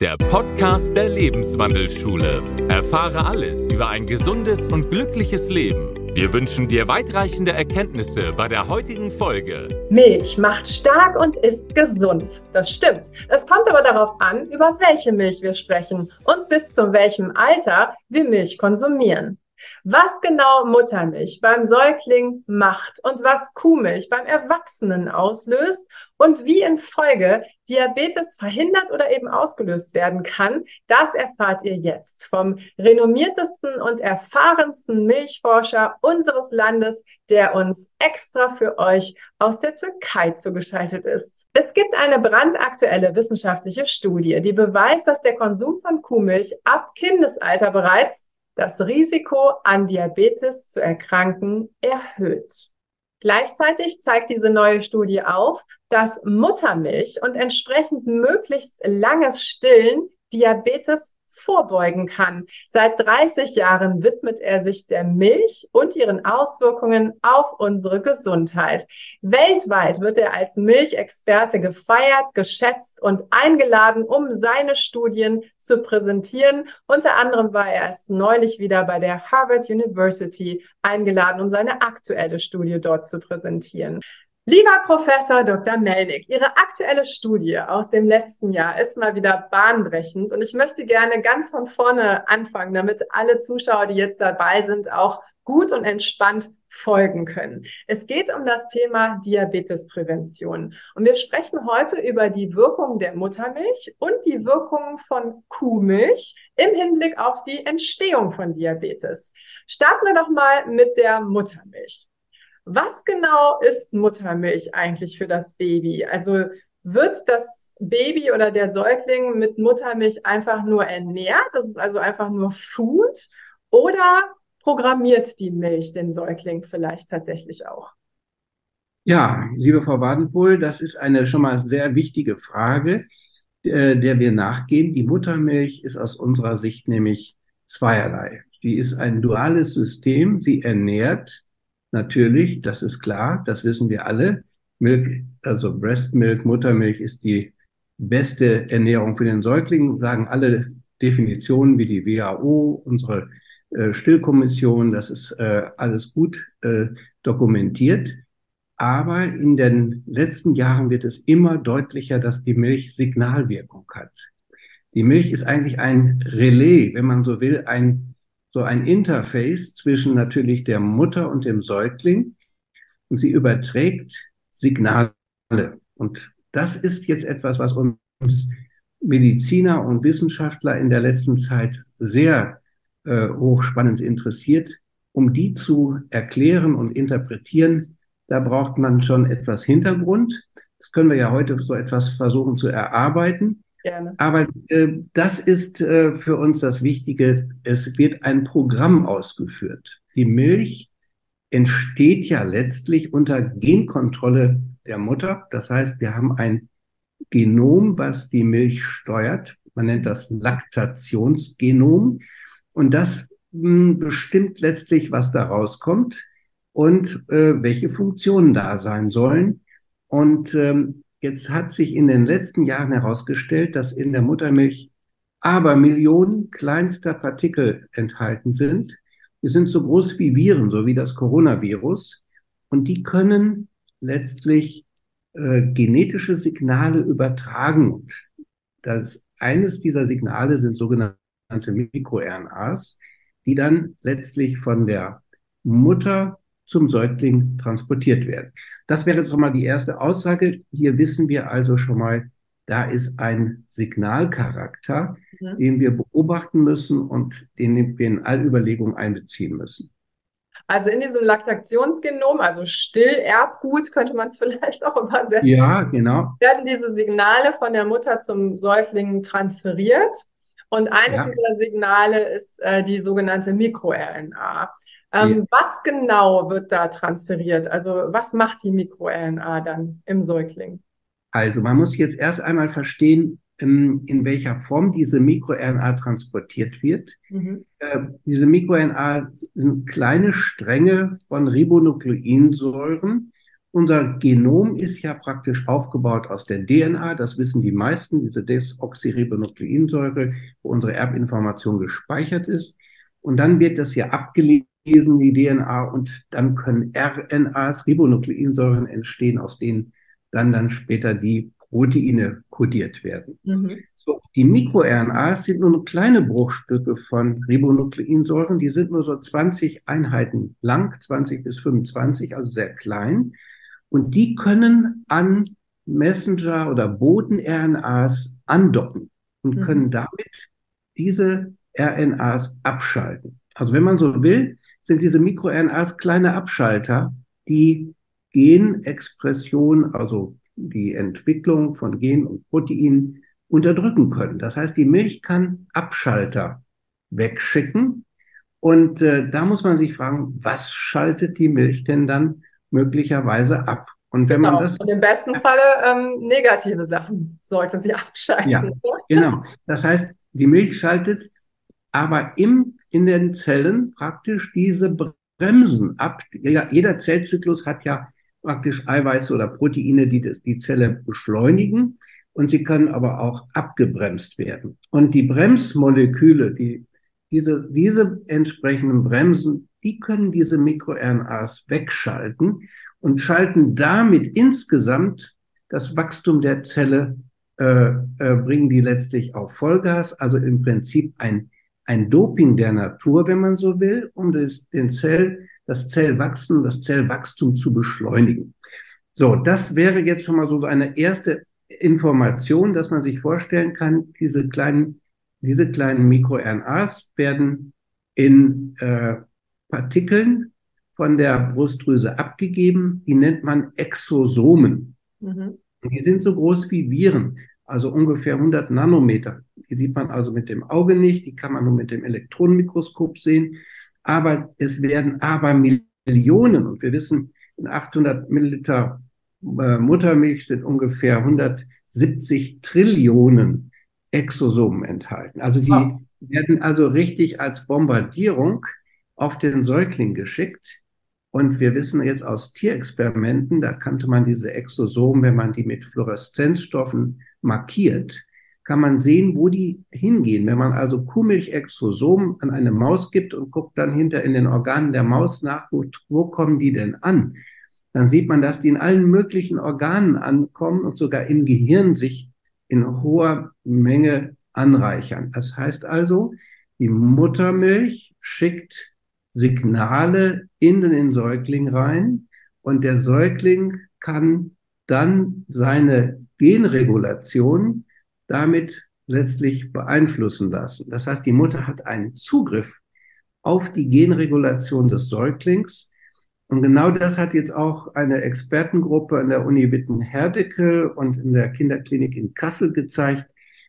der Podcast der Lebenswandelschule. Erfahre alles über ein gesundes und glückliches Leben. Wir wünschen dir weitreichende Erkenntnisse bei der heutigen Folge. Milch macht stark und ist gesund. Das stimmt. Es kommt aber darauf an, über welche Milch wir sprechen und bis zu welchem Alter wir Milch konsumieren. Was genau Muttermilch beim Säugling macht und was Kuhmilch beim Erwachsenen auslöst und wie in Folge Diabetes verhindert oder eben ausgelöst werden kann, das erfahrt ihr jetzt vom renommiertesten und erfahrensten Milchforscher unseres Landes, der uns extra für euch aus der Türkei zugeschaltet ist. Es gibt eine brandaktuelle wissenschaftliche Studie, die beweist, dass der Konsum von Kuhmilch ab Kindesalter bereits das Risiko an Diabetes zu erkranken erhöht. Gleichzeitig zeigt diese neue Studie auf, dass Muttermilch und entsprechend möglichst langes Stillen Diabetes vorbeugen kann. Seit 30 Jahren widmet er sich der Milch und ihren Auswirkungen auf unsere Gesundheit. Weltweit wird er als Milchexperte gefeiert, geschätzt und eingeladen, um seine Studien zu präsentieren. Unter anderem war er erst neulich wieder bei der Harvard University eingeladen, um seine aktuelle Studie dort zu präsentieren. Lieber Professor Dr. Melnick, Ihre aktuelle Studie aus dem letzten Jahr ist mal wieder bahnbrechend und ich möchte gerne ganz von vorne anfangen, damit alle Zuschauer, die jetzt dabei sind, auch gut und entspannt folgen können. Es geht um das Thema Diabetesprävention und wir sprechen heute über die Wirkung der Muttermilch und die Wirkung von Kuhmilch im Hinblick auf die Entstehung von Diabetes. Starten wir doch mal mit der Muttermilch. Was genau ist Muttermilch eigentlich für das Baby? Also wird das Baby oder der Säugling mit Muttermilch einfach nur ernährt? Das ist also einfach nur Food? Oder programmiert die Milch den Säugling vielleicht tatsächlich auch? Ja, liebe Frau Wadenpohl, das ist eine schon mal sehr wichtige Frage, äh, der wir nachgehen. Die Muttermilch ist aus unserer Sicht nämlich zweierlei. Sie ist ein duales System. Sie ernährt natürlich, das ist klar, das wissen wir alle. Milk, also Breast Milk, Muttermilch ist die beste Ernährung für den Säugling, sagen alle Definitionen wie die WHO, unsere äh, Stillkommission, das ist äh, alles gut äh, dokumentiert. Aber in den letzten Jahren wird es immer deutlicher, dass die Milch Signalwirkung hat. Die Milch ist eigentlich ein Relais, wenn man so will, ein so ein Interface zwischen natürlich der Mutter und dem Säugling und sie überträgt Signale. Und das ist jetzt etwas, was uns Mediziner und Wissenschaftler in der letzten Zeit sehr äh, hochspannend interessiert. Um die zu erklären und interpretieren, da braucht man schon etwas Hintergrund. Das können wir ja heute so etwas versuchen zu erarbeiten. Gerne. Aber äh, das ist äh, für uns das Wichtige. Es wird ein Programm ausgeführt. Die Milch entsteht ja letztlich unter Genkontrolle der Mutter. Das heißt, wir haben ein Genom, was die Milch steuert. Man nennt das Laktationsgenom. Und das mh, hm, bestimmt letztlich, was da rauskommt und äh, welche Funktionen da sein sollen. Und ähm, Jetzt hat sich in den letzten Jahren herausgestellt, dass in der Muttermilch aber Millionen kleinster Partikel enthalten sind. Die sind so groß wie Viren, so wie das Coronavirus. Und die können letztlich äh, genetische Signale übertragen. Und das, eines dieser Signale sind sogenannte MikroRNAs, die dann letztlich von der Mutter zum Säugling transportiert werden. Das wäre jetzt schon mal die erste Aussage. Hier wissen wir also schon mal, da ist ein Signalcharakter, mhm. den wir beobachten müssen und den wir in all Überlegungen einbeziehen müssen. Also in diesem Laktationsgenom, also Stillerbgut, könnte man es vielleicht auch übersetzen. Ja, genau. Werden diese Signale von der Mutter zum Säugling transferiert. Und eines ja. dieser Signale ist äh, die sogenannte MikroRNA. Ähm, ja. Was genau wird da transferiert? Also was macht die MikroRNA dann im Säugling? Also man muss jetzt erst einmal verstehen, in, in welcher Form diese MikroRNA transportiert wird. Mhm. Äh, diese MikroRNA sind kleine Stränge von Ribonukleinsäuren unser Genom ist ja praktisch aufgebaut aus der DNA, das wissen die meisten, diese Desoxyribonukleinsäure, wo unsere Erbinformation gespeichert ist. Und dann wird das ja abgelesen, die DNA, und dann können RNAs, Ribonukleinsäuren entstehen, aus denen dann, dann später die Proteine kodiert werden. Mhm. So, die MikroRNAs sind nur kleine Bruchstücke von Ribonukleinsäuren, die sind nur so 20 Einheiten lang, 20 bis 25, also sehr klein. Und die können an Messenger oder Boten-RNAs andocken und mhm. können damit diese RNAs abschalten. Also wenn man so will, sind diese MikroRNAs kleine Abschalter, die Genexpression, also die Entwicklung von Gen und Proteinen unterdrücken können. Das heißt, die Milch kann Abschalter wegschicken. Und äh, da muss man sich fragen, was schaltet die Milch denn dann möglicherweise ab? Und wenn genau. man das. Und im besten Falle ähm, negative Sachen sollte sie abschalten. Ja, genau. Das heißt, die Milch schaltet aber im, in den Zellen praktisch diese Bremsen ab. Jeder, Zellzyklus hat ja praktisch Eiweiße oder Proteine, die das, die Zelle beschleunigen und sie können aber auch abgebremst werden. Und die Bremsmoleküle, die, diese, diese entsprechenden Bremsen, die können diese MikroRNAs wegschalten und schalten damit insgesamt das Wachstum der Zelle, äh, äh, bringen die letztlich auf Vollgas, also im Prinzip ein, ein Doping der Natur, wenn man so will, um das, den Zell, das Zellwachstum, das Zellwachstum zu beschleunigen. So, das wäre jetzt schon mal so eine erste Information, dass man sich vorstellen kann, diese kleinen, diese kleinen MikroRNAs werden in äh, Partikeln von der Brustdrüse abgegeben. Die nennt man Exosomen. Mhm. Die sind so groß wie Viren, also ungefähr 100 Nanometer. Die sieht man also mit dem Auge nicht, die kann man nur mit dem Elektronenmikroskop sehen. Aber es werden aber Millionen, und wir wissen, in 800 Milliliter äh, Muttermilch sind ungefähr 170 Trillionen Exosomen enthalten. Also die oh. werden also richtig als Bombardierung auf den Säugling geschickt. Und wir wissen jetzt aus Tierexperimenten, da kannte man diese Exosomen, wenn man die mit Fluoreszenzstoffen markiert, kann man sehen, wo die hingehen. Wenn man also Kuhmilchexosomen an eine Maus gibt und guckt dann hinter in den Organen der Maus nach, wo, wo kommen die denn an? Dann sieht man, dass die in allen möglichen Organen ankommen und sogar im Gehirn sich in hoher Menge anreichern. Das heißt also, die Muttermilch schickt Signale in den Säugling rein und der Säugling kann dann seine Genregulation damit letztlich beeinflussen lassen. Das heißt, die Mutter hat einen Zugriff auf die Genregulation des Säuglings. Und genau das hat jetzt auch eine Expertengruppe an der Uni Witten-Herdecke und in der Kinderklinik in Kassel gezeigt,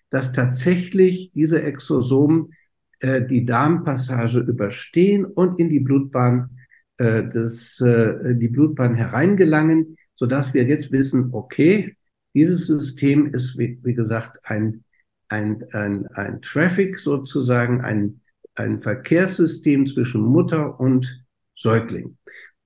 dass tatsächlich diese Exosomen äh, die Darmpassage überstehen und in die Blutbahn äh, des, äh, die Blutbahn hereingelangen, so dass wir jetzt wissen, okay, dieses System ist, wie, wie gesagt, ein, ein, ein, ein Traffic sozusagen, ein, ein Verkehrssystem zwischen Mutter und Säugling.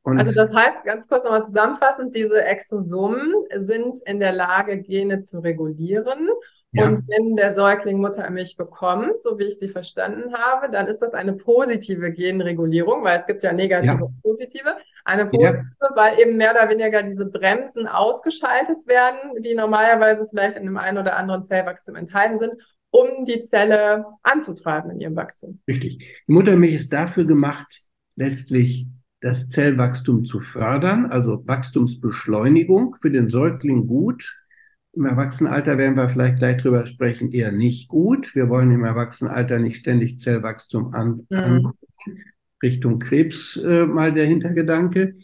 Und also das heißt, ganz kurz nochmal zusammenfassend, diese Exosomen sind in der Lage, Gene zu regulieren ja. Und wenn der Säugling Muttermilch bekommt, so wie ich sie verstanden habe, dann ist das eine positive Genregulierung, weil es gibt ja negative ja. und positive. Eine positive, ja. weil eben mehr oder weniger diese Bremsen ausgeschaltet werden, die normalerweise vielleicht in einem einen oder anderen Zellwachstum enthalten sind, um die Zelle anzutreiben in ihrem Wachstum. Richtig. Die Muttermilch ist dafür gemacht, letztlich das Zellwachstum zu fördern, also Wachstumsbeschleunigung für den Säugling gut, im Erwachsenenalter werden wir vielleicht gleich drüber sprechen, eher nicht gut. Wir wollen im Erwachsenenalter nicht ständig Zellwachstum an, mhm. angucken. Richtung Krebs äh, mal der Hintergedanke.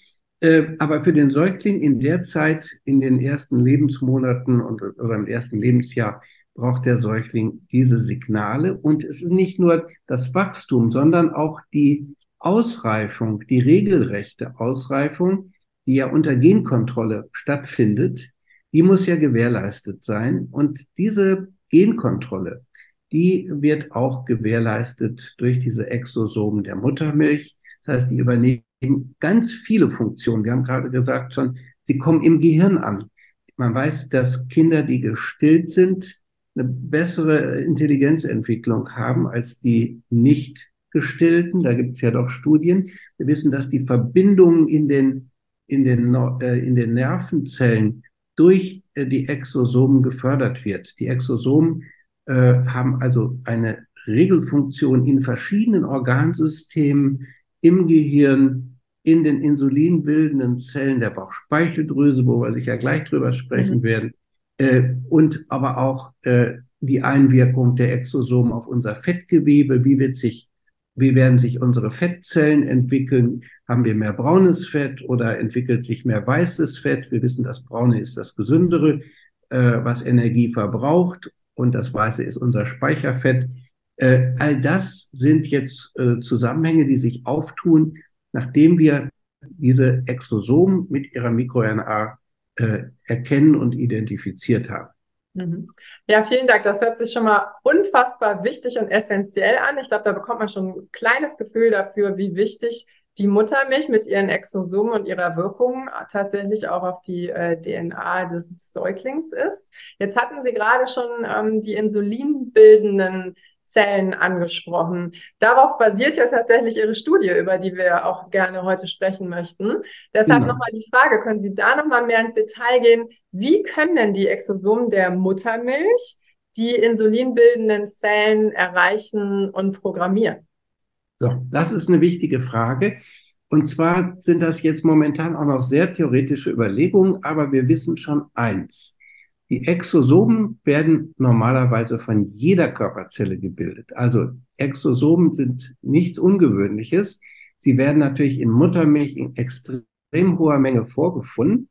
Äh, aber für den Säugling in der Zeit, in den ersten Lebensmonaten und, oder im ersten Lebensjahr, braucht der Säugling diese Signale. Und es ist nicht nur das Wachstum, sondern auch die Ausreifung, die regelrechte Ausreifung, die ja unter Genkontrolle stattfindet die muss ja gewährleistet sein. Und diese Genkontrolle, die wird auch gewährleistet durch diese Exosomen der Muttermilch. Das heißt, die übernehmen ganz viele Funktionen. Wir haben gerade gesagt schon, Sie kommen im Gehirn an. Man weiß, dass Kinder, die gestillt sind, eine bessere Intelligenzentwicklung haben als die nicht gestillten. Da gibt es ja doch Studien. Wir wissen, dass die Verbindungen in den, in den, äh, in den Nervenzellen durch äh, die Exosomen gefördert wird. Die Exosomen äh, haben also eine Regelfunktion in verschiedenen Organsystemen im Gehirn, in den insulinbildenden Zellen der Bauchspeicheldrüse, wo wir sicher gleich drüber sprechen mhm. werden, äh, und aber auch äh, die Einwirkung der Exosomen auf unser Fettgewebe. Wie wird sich, wie werden sich unsere Fettzellen entwickeln? Haben wir mehr braunes Fett oder entwickelt sich mehr weißes Fett? Wir wissen, das braune ist das gesündere, äh, was Energie verbraucht und das weiße ist unser Speicherfett. Äh, all das sind jetzt äh, Zusammenhänge, die sich auftun, nachdem wir diese Exosomen mit ihrer MikroRNA äh, erkennen und identifiziert haben. Mhm. Ja, vielen Dank. Das hört sich schon mal unfassbar wichtig und essentiell an. Ich glaube, da bekommt man schon ein kleines Gefühl dafür, wie wichtig die Muttermilch mit ihren Exosomen und ihrer Wirkung tatsächlich auch auf die äh, DNA des Säuglings ist. Jetzt hatten Sie gerade schon ähm, die insulinbildenden Zellen angesprochen. Darauf basiert ja tatsächlich Ihre Studie, über die wir auch gerne heute sprechen möchten. Deshalb genau. nochmal die Frage, können Sie da nochmal mehr ins Detail gehen? Wie können denn die Exosomen der Muttermilch die insulinbildenden Zellen erreichen und programmieren? So, das ist eine wichtige Frage. Und zwar sind das jetzt momentan auch noch sehr theoretische Überlegungen, aber wir wissen schon eins. Die Exosomen werden normalerweise von jeder Körperzelle gebildet. Also Exosomen sind nichts Ungewöhnliches. Sie werden natürlich in Muttermilch in extrem hoher Menge vorgefunden.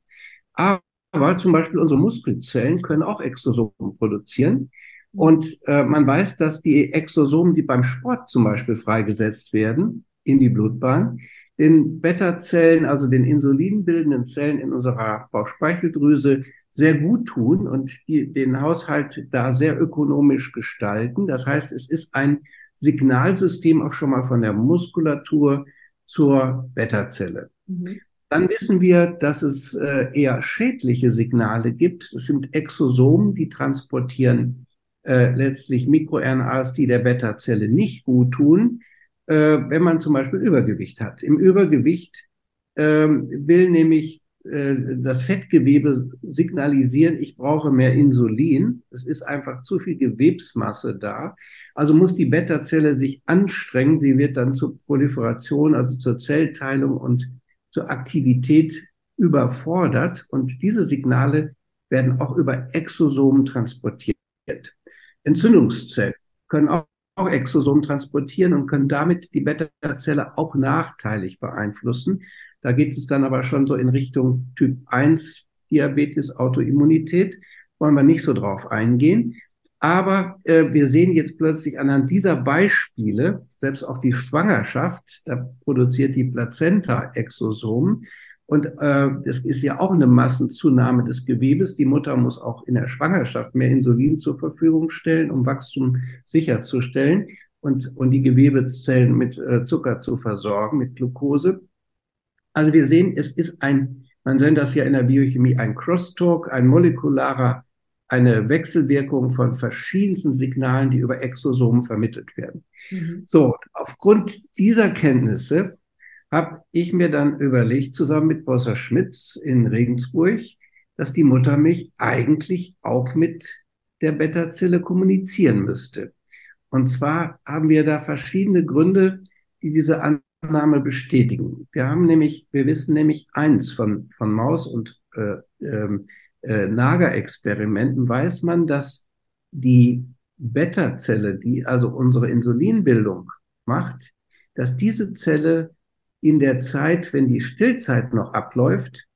Aber zum Beispiel unsere Muskelzellen können auch Exosomen produzieren. Und äh, man weiß, dass die Exosomen, die beim Sport zum Beispiel freigesetzt werden in die Blutbahn, den Beta-Zellen, also den insulinbildenden Zellen in unserer Bauchspeicheldrüse sehr gut tun und die, den Haushalt da sehr ökonomisch gestalten. Das heißt, es ist ein Signalsystem auch schon mal von der Muskulatur zur Beta-Zelle. Mhm. Dann wissen wir, dass es äh, eher schädliche Signale gibt. Das sind Exosomen, die transportieren äh, letztlich MikroRNAs, die der Beta-Zelle nicht gut tun, äh, wenn man zum Beispiel Übergewicht hat. Im Übergewicht ähm, will nämlich äh, das Fettgewebe signalisieren, ich brauche mehr Insulin. Es ist einfach zu viel Gewebsmasse da. Also muss die Beta-Zelle sich anstrengen. Sie wird dann zur Proliferation, also zur Zellteilung und zur Aktivität überfordert. Und diese Signale werden auch über Exosomen transportiert. Entzündungszellen können auch auch Exosomen transportieren und können damit die Beta-Zelle auch nachteilig beeinflussen. Da geht es dann aber schon so in Richtung Typ 1 Diabetes, Autoimmunität. Wollen wir nicht so drauf eingehen. Aber äh, wir sehen jetzt plötzlich anhand dieser Beispiele, selbst auch die Schwangerschaft, da produziert die Plazenta Exosomen. Und äh, das ist ja auch eine Massenzunahme des Gewebes. Die Mutter muss auch in der Schwangerschaft mehr Insulin zur Verfügung stellen, um Wachstum sicherzustellen und, und die Gewebezellen mit äh, Zucker zu versorgen, mit Glucose. Also wir sehen, es ist ein, man nennt das ja in der Biochemie ein Crosstalk, ein molekularer, eine Wechselwirkung von verschiedensten Signalen, die über Exosomen vermittelt werden. Mhm. So, aufgrund dieser Kenntnisse habe ich mir dann überlegt, zusammen mit Professor Schmitz in Regensburg, dass die Muttermilch eigentlich auch mit der Beta-Zelle kommunizieren müsste. Und zwar haben wir da verschiedene Gründe, die diese Annahme bestätigen. Wir haben nämlich, wir wissen nämlich eins von, von Maus- und äh, ähm, äh, Nager-Experimenten weiß man, dass die Beta-Zelle, die also unsere Insulinbildung macht, dass diese Zelle in der Zeit, wenn die Stillzeit noch abläuft,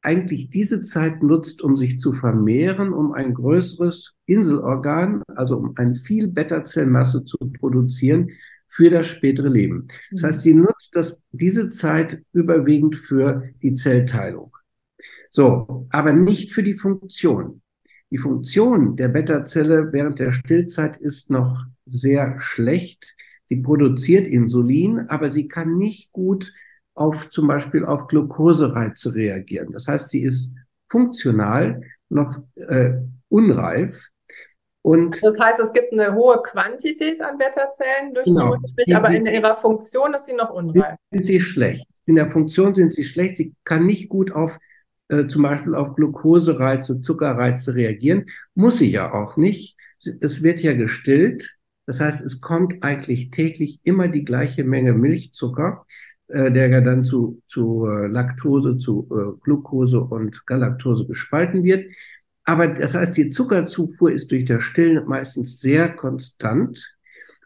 eigentlich diese Zeit nutzt, um sich zu vermehren, um ein größeres Inselorgan, also um eine viel Beta-Zellmasse zu produzieren, für das spätere Leben. Das heißt, sie nutzt das, diese Zeit überwiegend für die Zellteilung. So, aber nicht für die Funktion. Die Funktion der Beta-Zelle während der Stillzeit ist noch sehr schlecht. Sie produziert Insulin, aber sie kann nicht gut auf zum Beispiel auf Glukosereize reagieren. Das heißt, sie ist funktional noch äh, unreif. Und das heißt, es gibt eine hohe Quantität an Beta-Zellen durch genau, die Muttermilch, aber in ihrer Funktion ist sie noch unreif. Sind sie schlecht. In der Funktion sind sie schlecht. Sie kann nicht gut auf äh, zum Beispiel auf Glukosereize, Zuckerreize reagieren. Muss sie ja auch nicht. Es wird ja gestillt. Das heißt, es kommt eigentlich täglich immer die gleiche Menge Milchzucker, äh, der ja dann zu, zu äh, Laktose, zu äh, Glucose und Galaktose gespalten wird. Aber das heißt, die Zuckerzufuhr ist durch das Stillen meistens sehr konstant,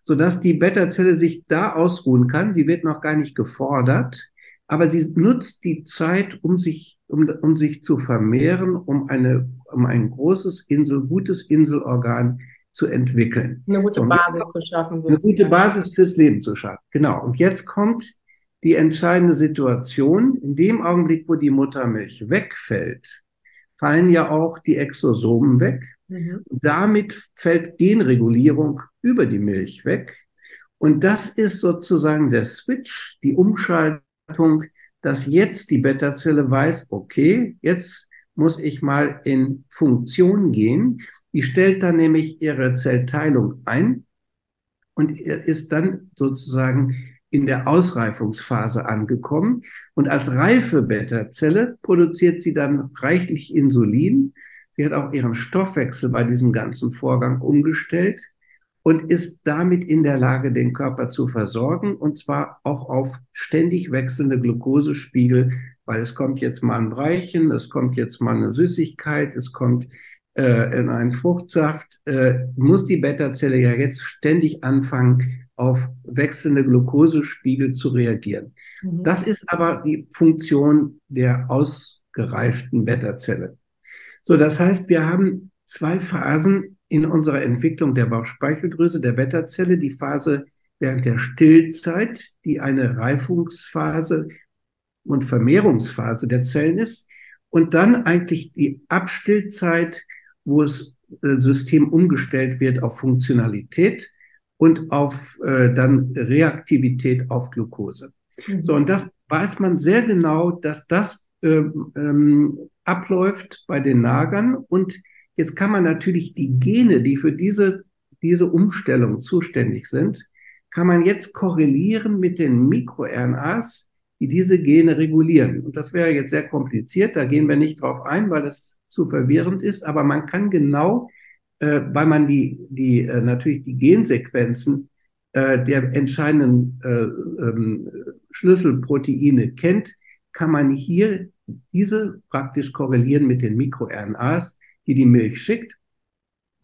sodass die Beta-Zelle sich da ausruhen kann. Sie wird noch gar nicht gefordert, aber sie nutzt die Zeit, um sich, um, um sich zu vermehren, um, eine, um ein großes Insel, gutes Inselorgan zu entwickeln. Eine gute Basis zu schaffen. Sozusagen. Eine gute Basis fürs Leben zu schaffen. Genau. Und jetzt kommt die entscheidende Situation. In dem Augenblick, wo die Muttermilch wegfällt, fallen ja auch die Exosomen weg. Mhm. Damit fällt Genregulierung über die Milch weg. Und das ist sozusagen der Switch, die Umschaltung, dass jetzt die Beta-Zelle weiß, okay, jetzt muss ich mal in Funktion gehen. Die stellt dann nämlich ihre Zellteilung ein und ist dann sozusagen in der Ausreifungsphase angekommen. Und als reife Beta-Zelle produziert sie dann reichlich Insulin. Sie hat auch ihren Stoffwechsel bei diesem ganzen Vorgang umgestellt und ist damit in der Lage, den Körper zu versorgen und zwar auch auf ständig wechselnde Glukosespiegel, weil es kommt jetzt mal ein Breichen, es kommt jetzt mal eine Süßigkeit, es kommt äh, in einen Fruchtsaft, äh, muss die Beta-Zelle ja jetzt ständig anfangen, auf wechselnde Glukosespiegel zu reagieren. Mhm. Das ist aber die Funktion der ausgereiften Beta-Zelle. So, das heißt, wir haben zwei Phasen in unserer Entwicklung der Bauchspeicheldrüse, der Beta-Zelle. Die Phase während der Stillzeit, die eine Reifungsphase und Vermehrungsphase der Zellen ist. Und dann eigentlich die Abstillzeit, wo das äh, System umgestellt wird auf Funktionalität und auf äh, dann Reaktivität auf Glucose. Mhm. So, und das weiß man sehr genau, dass das äh, ähm, abläuft bei den Nagern. Und jetzt kann man natürlich die Gene, die für diese, diese Umstellung zuständig sind, kann man jetzt korrelieren mit den MikroRNAs, die diese Gene regulieren. Und das wäre jetzt sehr kompliziert, da gehen wir nicht drauf ein, weil das zu verwirrend ist, aber man kann genau, weil man die, die äh, natürlich die Gensequenzen äh, der entscheidenden äh, ähm, Schlüsselproteine kennt, kann man hier diese praktisch korrelieren mit den MikroRNAs, die die Milch schickt.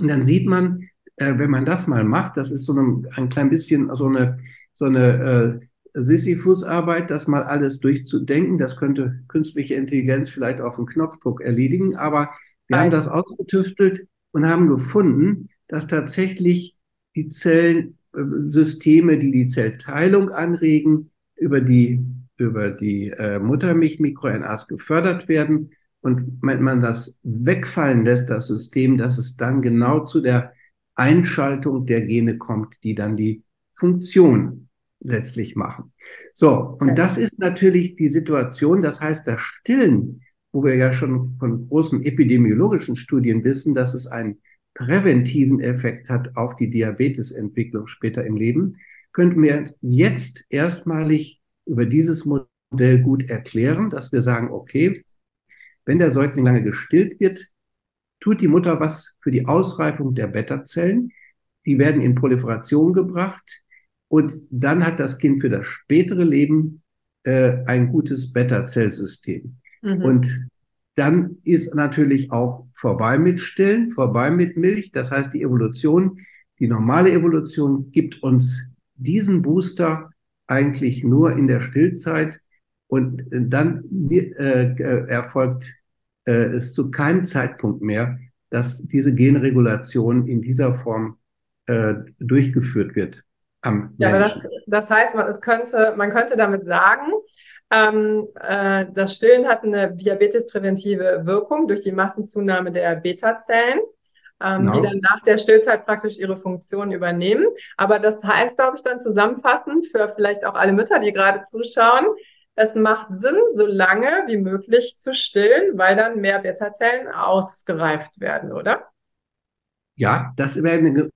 Und dann sieht man, äh, wenn man das mal macht, das ist so ein, ein klein bisschen so eine, so eine äh, Sisyphus-Arbeit, das mal alles durchzudenken. Das könnte künstliche Intelligenz vielleicht auf einen Knopfdruck erledigen, aber wir Nein. haben das ausgetüftelt und haben gefunden, dass tatsächlich die Zellsysteme, die die Zellteilung anregen, über die, über die äh, Muttermilch-MikroRNAs gefördert werden. Und wenn man das wegfallen lässt, das System, dass es dann genau zu der Einschaltung der Gene kommt, die dann die Funktion letztlich machen. So, und das ist natürlich die Situation, das heißt, das Stillen, wo wir ja schon von großen epidemiologischen Studien wissen, dass es einen präventiven Effekt hat auf die Diabetesentwicklung später im Leben, könnten wir jetzt erstmalig über dieses Modell gut erklären, dass wir sagen, okay, wenn der Säugling lange gestillt wird, tut die Mutter was für die Ausreifung der Beta-Zellen. Die werden in Proliferation gebracht. Und dann hat das Kind für das spätere Leben äh, ein gutes Beta-Zellsystem. Mhm. Und dann ist natürlich auch vorbei mit Stillen, vorbei mit Milch. Das heißt, die Evolution, die normale Evolution gibt uns diesen Booster eigentlich nur in der Stillzeit. Und dann äh, erfolgt äh, es zu keinem Zeitpunkt mehr, dass diese Genregulation in dieser Form äh, durchgeführt wird am ja, Menschen. Das, das heißt, man, es könnte, man könnte damit sagen, ähm, äh, das Stillen hat eine diabetespräventive Wirkung durch die Massenzunahme der Beta-Zellen, ähm, genau. die dann nach der Stillzeit praktisch ihre Funktion übernehmen. Aber das heißt, glaube ich, dann zusammenfassend für vielleicht auch alle Mütter, die gerade zuschauen, es macht Sinn, so lange wie möglich zu stillen, weil dann mehr Beta-Zellen ausgereift werden, oder? Ja, das wäre eine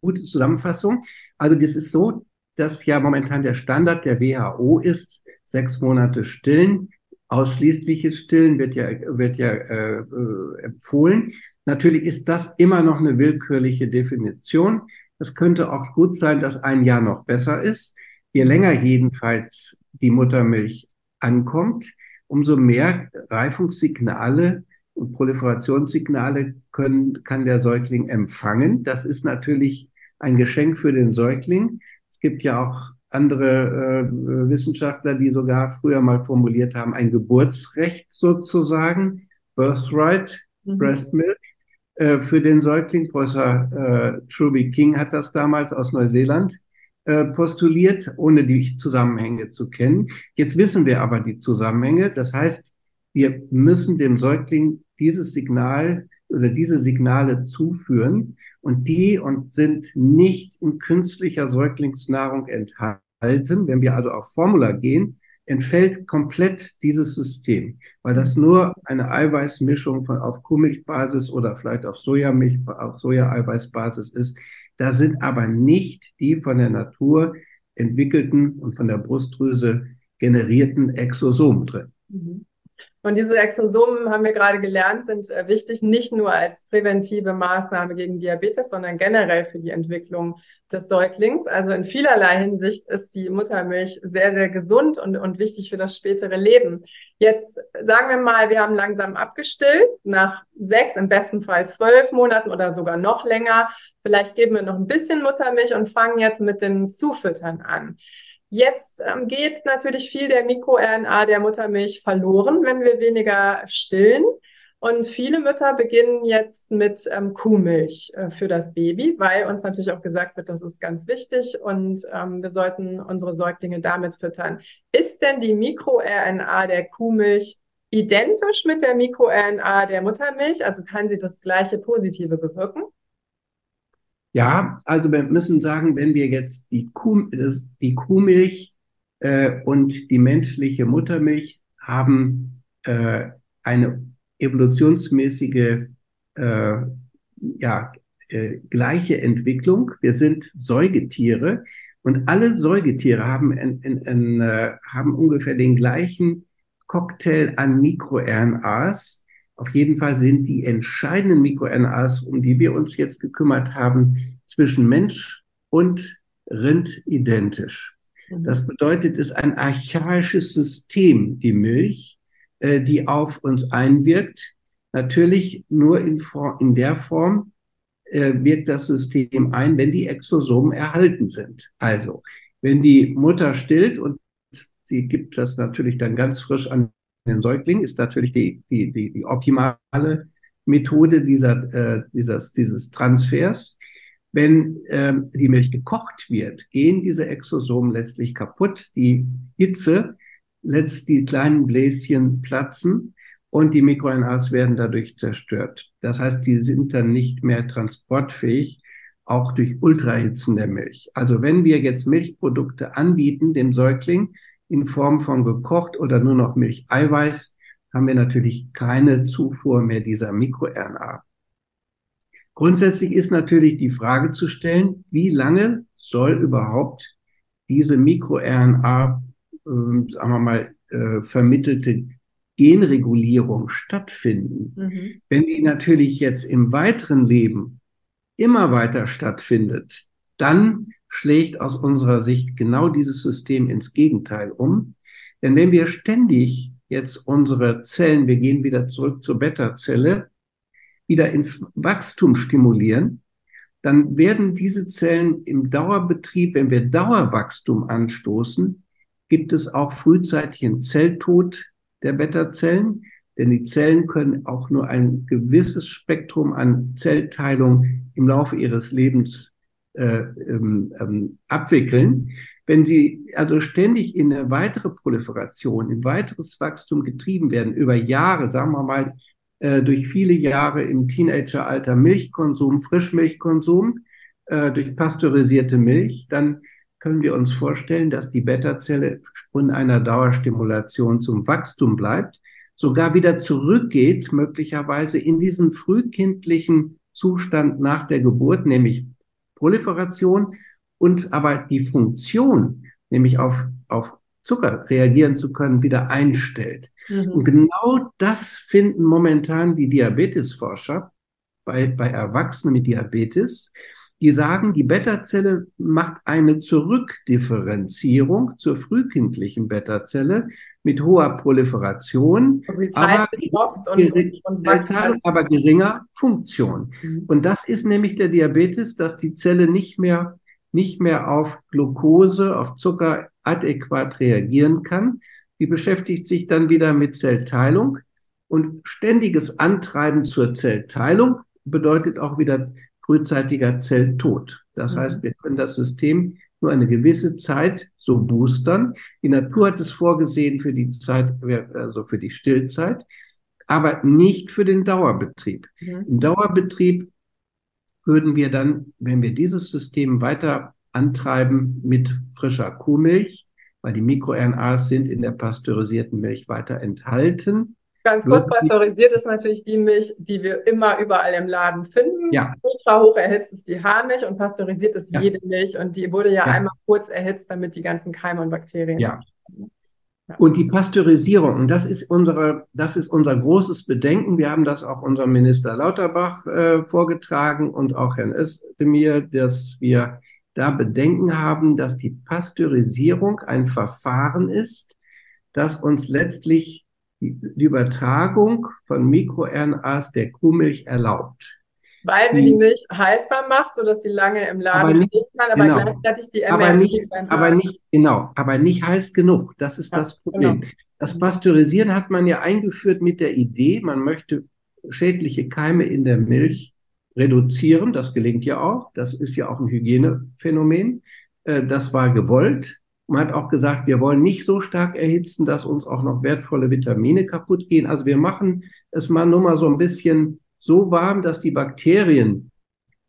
gute Zusammenfassung. Also das ist so, dass ja momentan der Standard der WHO ist, sechs Monate stillen. Ausschließliches Stillen wird ja, wird ja äh, äh, empfohlen. Natürlich ist das immer noch eine willkürliche Definition. Es könnte auch gut sein, dass ein Jahr noch besser ist. Je länger jedenfalls die Muttermilch ankommt, umso mehr Reifungssignale und Proliferationssignale können, kann der Säugling empfangen. Das ist natürlich ein Geschenk für den Säugling. Es gibt ja auch andere äh, Wissenschaftler, die sogar früher mal formuliert haben, ein Geburtsrecht sozusagen, Birthright, mhm. Breast Milk äh, für den Säugling. Professor äh, Truby King hat das damals aus Neuseeland äh, postuliert, ohne die Zusammenhänge zu kennen. Jetzt wissen wir aber die Zusammenhänge. Das heißt, wir müssen dem Säugling dieses Signal oder diese Signale zuführen und die und sind nicht in künstlicher Säuglingsnahrung enthalten. Wenn wir also auf Formula gehen, entfällt komplett dieses System, weil das nur eine Eiweißmischung von auf Kuhmilchbasis oder vielleicht auf Sojamilch, auf Sojaeiweißbasis ist. Da sind aber nicht die von der Natur entwickelten und von der Brustdrüse generierten Exosomen drin. Mhm. Und diese Exosomen, haben wir gerade gelernt, sind äh, wichtig nicht nur als präventive Maßnahme gegen Diabetes, sondern generell für die Entwicklung des Säuglings. Also in vielerlei Hinsicht ist die Muttermilch sehr, sehr gesund und, und wichtig für das spätere Leben. Jetzt sagen wir mal, wir haben langsam abgestillt, nach sechs, im besten Fall zwölf Monaten oder sogar noch länger. Vielleicht geben wir noch ein bisschen Muttermilch und fangen jetzt mit dem Zufüttern an. Jetzt ähm, geht natürlich viel der MikroRNA der Muttermilch verloren, wenn wir weniger stillen. Und viele Mütter beginnen jetzt mit ähm, Kuhmilch äh, für das Baby, weil uns natürlich auch gesagt wird, das ist ganz wichtig und ähm, wir sollten unsere Säuglinge damit füttern. Ist denn die MikroRNA der Kuhmilch identisch mit der MikroRNA der Muttermilch? Also kann sie das gleiche Positive bewirken? Ja, also wir müssen sagen, wenn wir jetzt die, Kuh, die Kuhmilch äh, und die menschliche Muttermilch haben äh, eine evolutionsmäßige, äh, ja, äh, gleiche Entwicklung. Wir sind Säugetiere und alle Säugetiere haben, in, in, in, äh, haben ungefähr den gleichen Cocktail an MikroRNAs auf jeden Fall sind die entscheidenden MikroRNAs, um die wir uns jetzt gekümmert haben, zwischen Mensch und Rind identisch. Mhm. Das bedeutet, es ist ein archaisches System, die Milch, äh, die auf uns einwirkt. Natürlich nur in, Form, in der Form äh, wirkt das System ein, wenn die Exosomen erhalten sind. Also, wenn die Mutter stillt und sie gibt das natürlich dann ganz frisch an den Säugling ist natürlich die, die, die, die optimale Methode dieser, äh, dieses, dieses Transfers. Wenn ähm, die Milch gekocht wird, gehen diese Exosomen letztlich kaputt. Die Hitze lässt die kleinen Bläschen platzen und die MikroRNAs werden dadurch zerstört. Das heißt, die sind dann nicht mehr transportfähig, auch durch Ultrahitzen der Milch. Also wenn wir jetzt Milchprodukte anbieten dem Säugling, in Form von gekocht oder nur noch Milcheiweiß, haben wir natürlich keine Zufuhr mehr dieser MikroRNA. Grundsätzlich ist natürlich die Frage zu stellen, wie lange soll überhaupt diese MikroRNA, äh, sagen wir mal, äh, vermittelte Genregulierung stattfinden. Mhm. Wenn die natürlich jetzt im weiteren Leben immer weiter stattfindet, dann schlägt aus unserer Sicht genau dieses System ins Gegenteil um. Denn wenn wir ständig jetzt unsere Zellen, wir gehen wieder zurück zur Beta-Zelle, wieder ins Wachstum stimulieren, dann werden diese Zellen im Dauerbetrieb, wenn wir Dauerwachstum anstoßen, gibt es auch frühzeitigen Zelltod der Beta-Zellen, denn die Zellen können auch nur ein gewisses Spektrum an Zellteilung im Laufe ihres Lebens äh, ähm, ähm, abwickeln. Wenn sie also ständig in eine weitere Proliferation, in weiteres Wachstum getrieben werden, über Jahre, sagen wir mal, äh, durch viele Jahre im Teenageralter Milchkonsum, Frischmilchkonsum, äh, durch pasteurisierte Milch, dann können wir uns vorstellen, dass die Beta-Zelle in einer Dauerstimulation zum Wachstum bleibt, sogar wieder zurückgeht, möglicherweise in diesen frühkindlichen Zustand nach der Geburt, nämlich Proliferation und aber die Funktion, nämlich auf, auf Zucker reagieren zu können, wieder einstellt. Mhm. Und genau das finden momentan die Diabetesforscher bei, bei Erwachsenen mit Diabetes. Die sagen, die Beta-Zelle macht eine Zurückdifferenzierung zur frühkindlichen Beta-Zelle mit hoher Proliferation, also aber, und, und, und aber, geringer Funktion. Mhm. Und das ist nämlich der Diabetes, dass die Zelle nicht mehr, nicht mehr auf Glucose, auf Zucker adäquat reagieren kann. Die beschäftigt sich dann wieder mit Zellteilung und ständiges Antreiben zur Zellteilung bedeutet auch wieder frühzeitiger Zelltod. Das mhm. heißt, wir können das System nur eine gewisse Zeit so boostern. Die Natur hat es vorgesehen für die Zeit, also für die Stillzeit, aber nicht für den Dauerbetrieb. Mhm. Im Dauerbetrieb würden wir dann, wenn wir dieses System weiter antreiben mit frischer Kuhmilch, weil die MikroRNAs sind in der pasteurisierten Milch weiter enthalten, Ganz kurz, pasteurisiert ist natürlich die Milch, die wir immer überall im Laden finden. Ja. Ultra hoch erhitzt ist die Haarmilch und pasteurisiert ist ja. jede Milch. Und die wurde ja, ja, einmal kurz erhitzt, damit die ganzen Keime und Bakterien. Ja. Und die Pasteurisierung, und das ist, unsere, das ist unser großes Bedenken. Wir haben das auch unserem Minister Lauterbach äh, vorgetragen und auch Herrn Özdemir, dass wir da Bedenken haben, dass die Pasteurisierung ein Verfahren ist, das uns letztlich die, Übertragung von MikroRNAs der Kuhmilch erlaubt. Weil sie die, die Milch haltbar macht, sodass sie lange im Laden stehen kann, aber genau, gleichzeitig die aber nicht, aber nicht, genau, aber nicht heiß genug. Das ist ja, das Problem. Genau. Das Pasteurisieren hat man ja eingeführt mit der Idee, man möchte schädliche Keime in der Milch reduzieren. Das gelingt ja auch. Das ist ja auch ein Hygienephänomen. Äh, das war gewollt. Man hat auch gesagt, wir wollen nicht so stark erhitzen, dass uns auch noch wertvolle Vitamine kaputt gehen. Also wir machen es mal nur mal so ein bisschen so warm, dass die Bakterien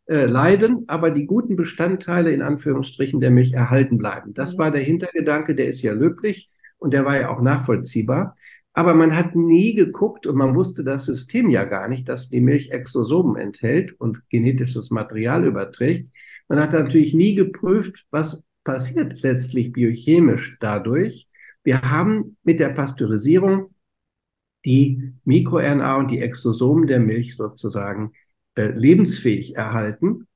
äh, leiden, aber die guten Bestandteile in Anführungsstrichen der Milch erhalten bleiben. Das war der Hintergedanke, der ist ja löblich und der war ja auch nachvollziehbar. Aber man hat nie geguckt und man wusste das System ja gar nicht, dass die Milch Exosomen enthält und genetisches Material überträgt. Man hat natürlich nie geprüft, was passiert letztlich biochemisch dadurch? Wir haben mit der Pasteurisierung die MikroRNA und die Exosomen der Milch sozusagen äh, lebensfähig erhalten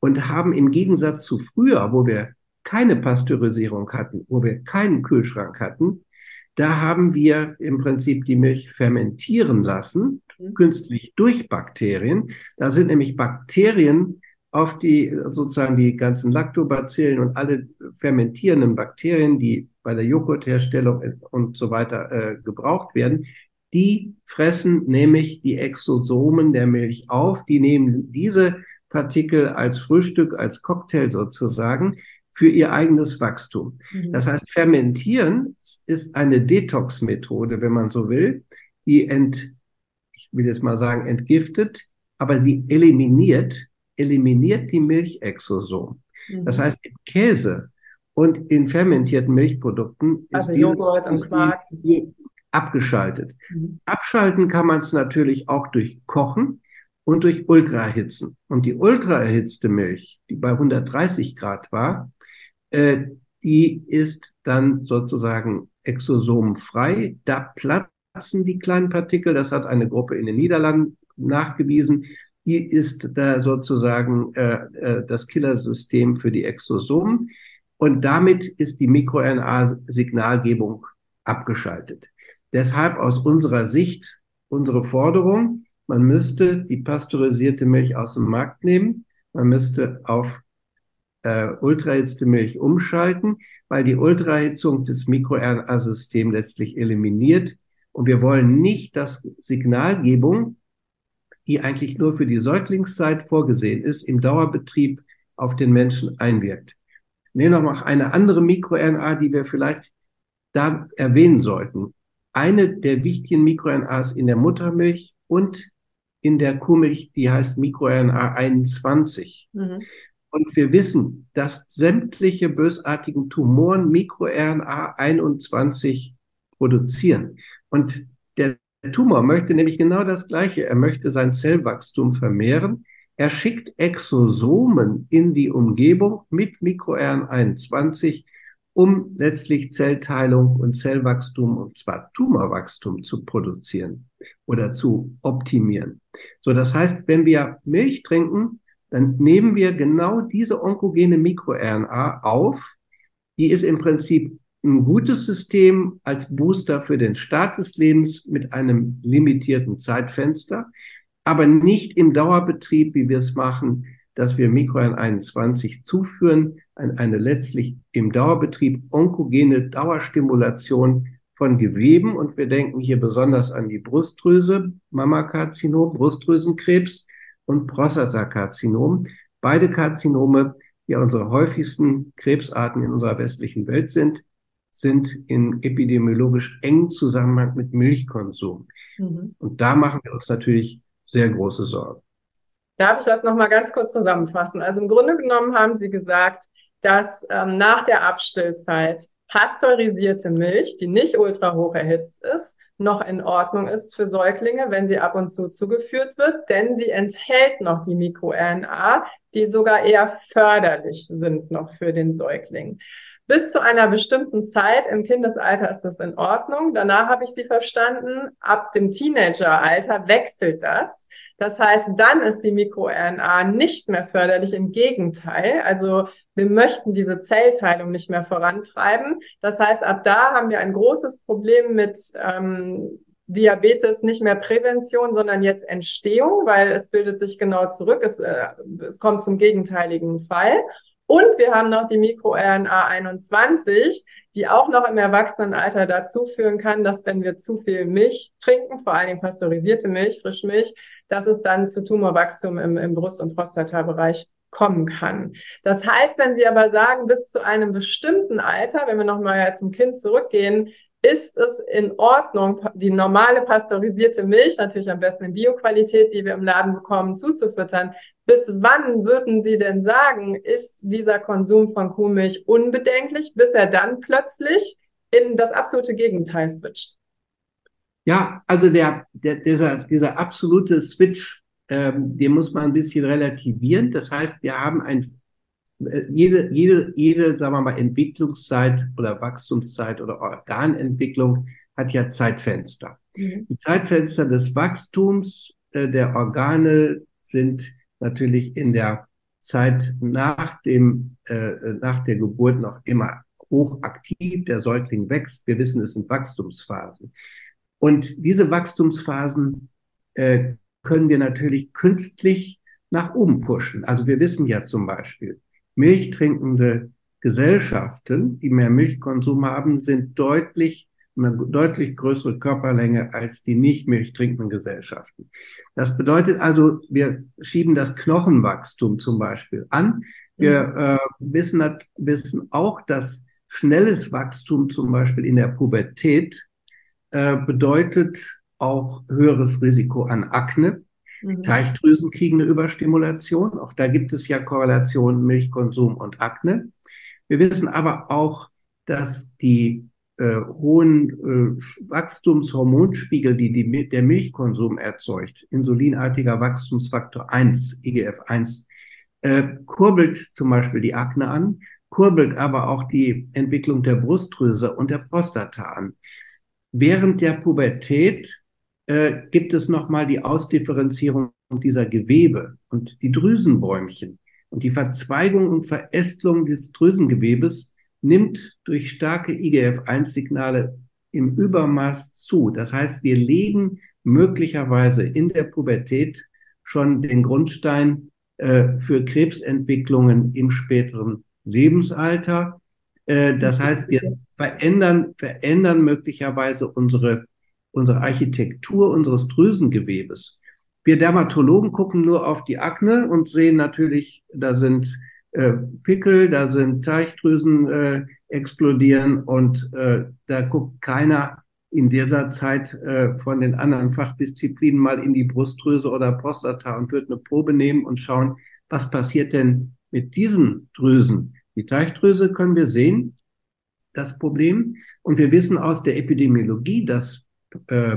und haben im Gegensatz zu früher, wo wir keine Pasteurisierung hatten, wo wir keinen Kühlschrank hatten, da haben wir im Prinzip die Milch fermentieren lassen, mhm. künstlich durch Bakterien. Da sind nämlich Bakterien auf die sozusagen die ganzen Lactobacillen und alle fermentierenden Bakterien, die bei der Joghurtherstellung und so weiter äh, gebraucht werden, die fressen nämlich die Exosomen der Milch auf, die nehmen diese Partikel als Frühstück, als Cocktail sozusagen für ihr eigenes Wachstum. Mhm. Das heißt, fermentieren ist eine Detox-Methode, wenn man so will, die ent, ich will jetzt mal sagen, entgiftet, aber sie eliminiert eliminiert die Milchexosom. Mhm. Das heißt, im Käse und in fermentierten Milchprodukten also ist Joghurt und Quark abgeschaltet. Mhm. Abschalten kann man es natürlich auch durch Kochen und durch Ultraerhitzen. Und die ultraerhitzte Milch, die bei 130 Grad war, äh, die ist dann sozusagen exosomfrei. Da platzen die kleinen Partikel. Das hat eine Gruppe in den Niederlanden nachgewiesen ist da sozusagen äh, äh, das Killersystem für die Exosomen. Und damit ist die MikroRNA-Signalgebung abgeschaltet. Deshalb aus unserer Sicht unsere Forderung, man müsste die pasteurisierte Milch aus dem Markt nehmen, man müsste auf äh, ultrahitzte Milch umschalten, weil die Ultrahitzung des MikroRNA-Systems letztlich eliminiert. Und wir wollen nicht, dass Signalgebung die eigentlich nur für die Säuglingszeit vorgesehen ist, im Dauerbetrieb auf den Menschen einwirkt. Ich nehme noch mal eine andere MikroRNA, die wir vielleicht da erwähnen sollten. Eine der wichtigen MikroRNAs in der Muttermilch und in der Kuhmilch, die heißt MikroRNA 21. Mhm. Und wir wissen, dass sämtliche bösartigen Tumoren MikroRNA 21 produzieren. Und der Tumor möchte nämlich genau das Gleiche. Er möchte sein Zellwachstum vermehren. Er schickt Exosomen in die Umgebung mit MikroRNA 21 um letztlich Zellteilung und Zellwachstum, und zwar Tumorwachstum zu produzieren oder zu optimieren. So, das heißt, wenn wir Milch trinken, dann nehmen wir genau diese onkogene MikroRNA auf. Die ist im Prinzip ein gutes System als Booster für den Start des Lebens mit einem limitierten Zeitfenster, aber nicht im Dauerbetrieb, wie wir es machen dass wir Mikroin 21 zuführen, an eine letztlich im Dauerbetrieb onkogene Dauerstimulation von Geweben. Und wir denken hier besonders an die Brustdrüse, Mammakarzinom, Brustdrüsenkrebs und Prostatakarzinom. Beide Karzinome, die ja unsere häufigsten Krebsarten in unserer westlichen Welt sind, sind in epidemiologisch engen Zusammenhang mit Milchkonsum. Mhm. Und da machen wir uns natürlich sehr große Sorgen. Darf ich das nochmal ganz kurz zusammenfassen? Also im Grunde genommen haben Sie gesagt, dass ähm, nach der Abstillzeit pasteurisierte Milch, die nicht ultra hoch erhitzt ist, noch in Ordnung ist für Säuglinge, wenn sie ab und zu zugeführt wird, denn sie enthält noch die MikroRNA, die sogar eher förderlich sind noch für den Säugling. Bis zu einer bestimmten Zeit im Kindesalter ist das in Ordnung. Danach habe ich Sie verstanden. Ab dem Teenageralter wechselt das. Das heißt, dann ist die MikroRNA nicht mehr förderlich. Im Gegenteil. Also wir möchten diese Zellteilung nicht mehr vorantreiben. Das heißt, ab da haben wir ein großes Problem mit ähm, Diabetes nicht mehr Prävention, sondern jetzt Entstehung, weil es bildet sich genau zurück. Es, äh, es kommt zum gegenteiligen Fall. Und wir haben noch die MikroRNA 21, die auch noch im Erwachsenenalter dazu führen kann, dass wenn wir zu viel Milch trinken, vor allen Dingen pasteurisierte Milch, Frischmilch, dass es dann zu Tumorwachstum im, im Brust- und Prostatabereich kommen kann. Das heißt, wenn Sie aber sagen, bis zu einem bestimmten Alter, wenn wir nochmal zum Kind zurückgehen, ist es in Ordnung, die normale pasteurisierte Milch, natürlich am besten in Bioqualität, die wir im Laden bekommen, zuzufüttern. Bis wann würden Sie denn sagen, ist dieser Konsum von Kuhmilch unbedenklich, bis er dann plötzlich in das absolute Gegenteil switcht? Ja, also der, der, dieser, dieser absolute Switch, ähm, den muss man ein bisschen relativieren. Das heißt, wir haben ein, äh, jede, jede, jede, sagen wir mal, Entwicklungszeit oder Wachstumszeit oder Organentwicklung hat ja Zeitfenster. Mhm. Die Zeitfenster des Wachstums äh, der Organe sind natürlich in der Zeit nach dem, äh, nach der Geburt noch immer hochaktiv. Der Säugling wächst. Wir wissen, es sind Wachstumsphasen. Und diese Wachstumsphasen äh, können wir natürlich künstlich nach oben pushen. Also wir wissen ja zum Beispiel, milchtrinkende Gesellschaften, die mehr Milchkonsum haben, sind deutlich eine deutlich größere Körperlänge als die nicht milchtrinkenden Gesellschaften. Das bedeutet also, wir schieben das Knochenwachstum zum Beispiel an. Wir mhm. äh, wissen, wissen auch, dass schnelles Wachstum zum Beispiel in der Pubertät äh, bedeutet auch höheres Risiko an Akne. Mhm. Teichdrüsen kriegen eine Überstimulation. Auch da gibt es ja Korrelationen Milchkonsum und Akne. Wir wissen aber auch, dass die äh, hohen äh, Wachstumshormonspiegel, die, die der Milchkonsum erzeugt, insulinartiger Wachstumsfaktor 1, IGF-1, äh, kurbelt zum Beispiel die Akne an, kurbelt aber auch die Entwicklung der Brustdrüse und der Prostata an. Während der Pubertät äh, gibt es nochmal die Ausdifferenzierung dieser Gewebe und die Drüsenbäumchen und die Verzweigung und Verästelung des Drüsengewebes nimmt durch starke IGF-1-Signale im Übermaß zu. Das heißt, wir legen möglicherweise in der Pubertät schon den Grundstein äh, für Krebsentwicklungen im späteren Lebensalter. Äh, das heißt, wir verändern, verändern möglicherweise unsere, unsere Architektur unseres Drüsengewebes. Wir Dermatologen gucken nur auf die Akne und sehen natürlich, da sind äh, Pickel, da sind Teichdrüsen äh, explodieren und äh, da guckt keiner in dieser Zeit äh, von den anderen Fachdisziplinen mal in die Brustdrüse oder Prostata und wird eine Probe nehmen und schauen, was passiert denn mit diesen Drüsen, die Teichdrüse können wir sehen, das Problem. Und wir wissen aus der Epidemiologie, dass äh,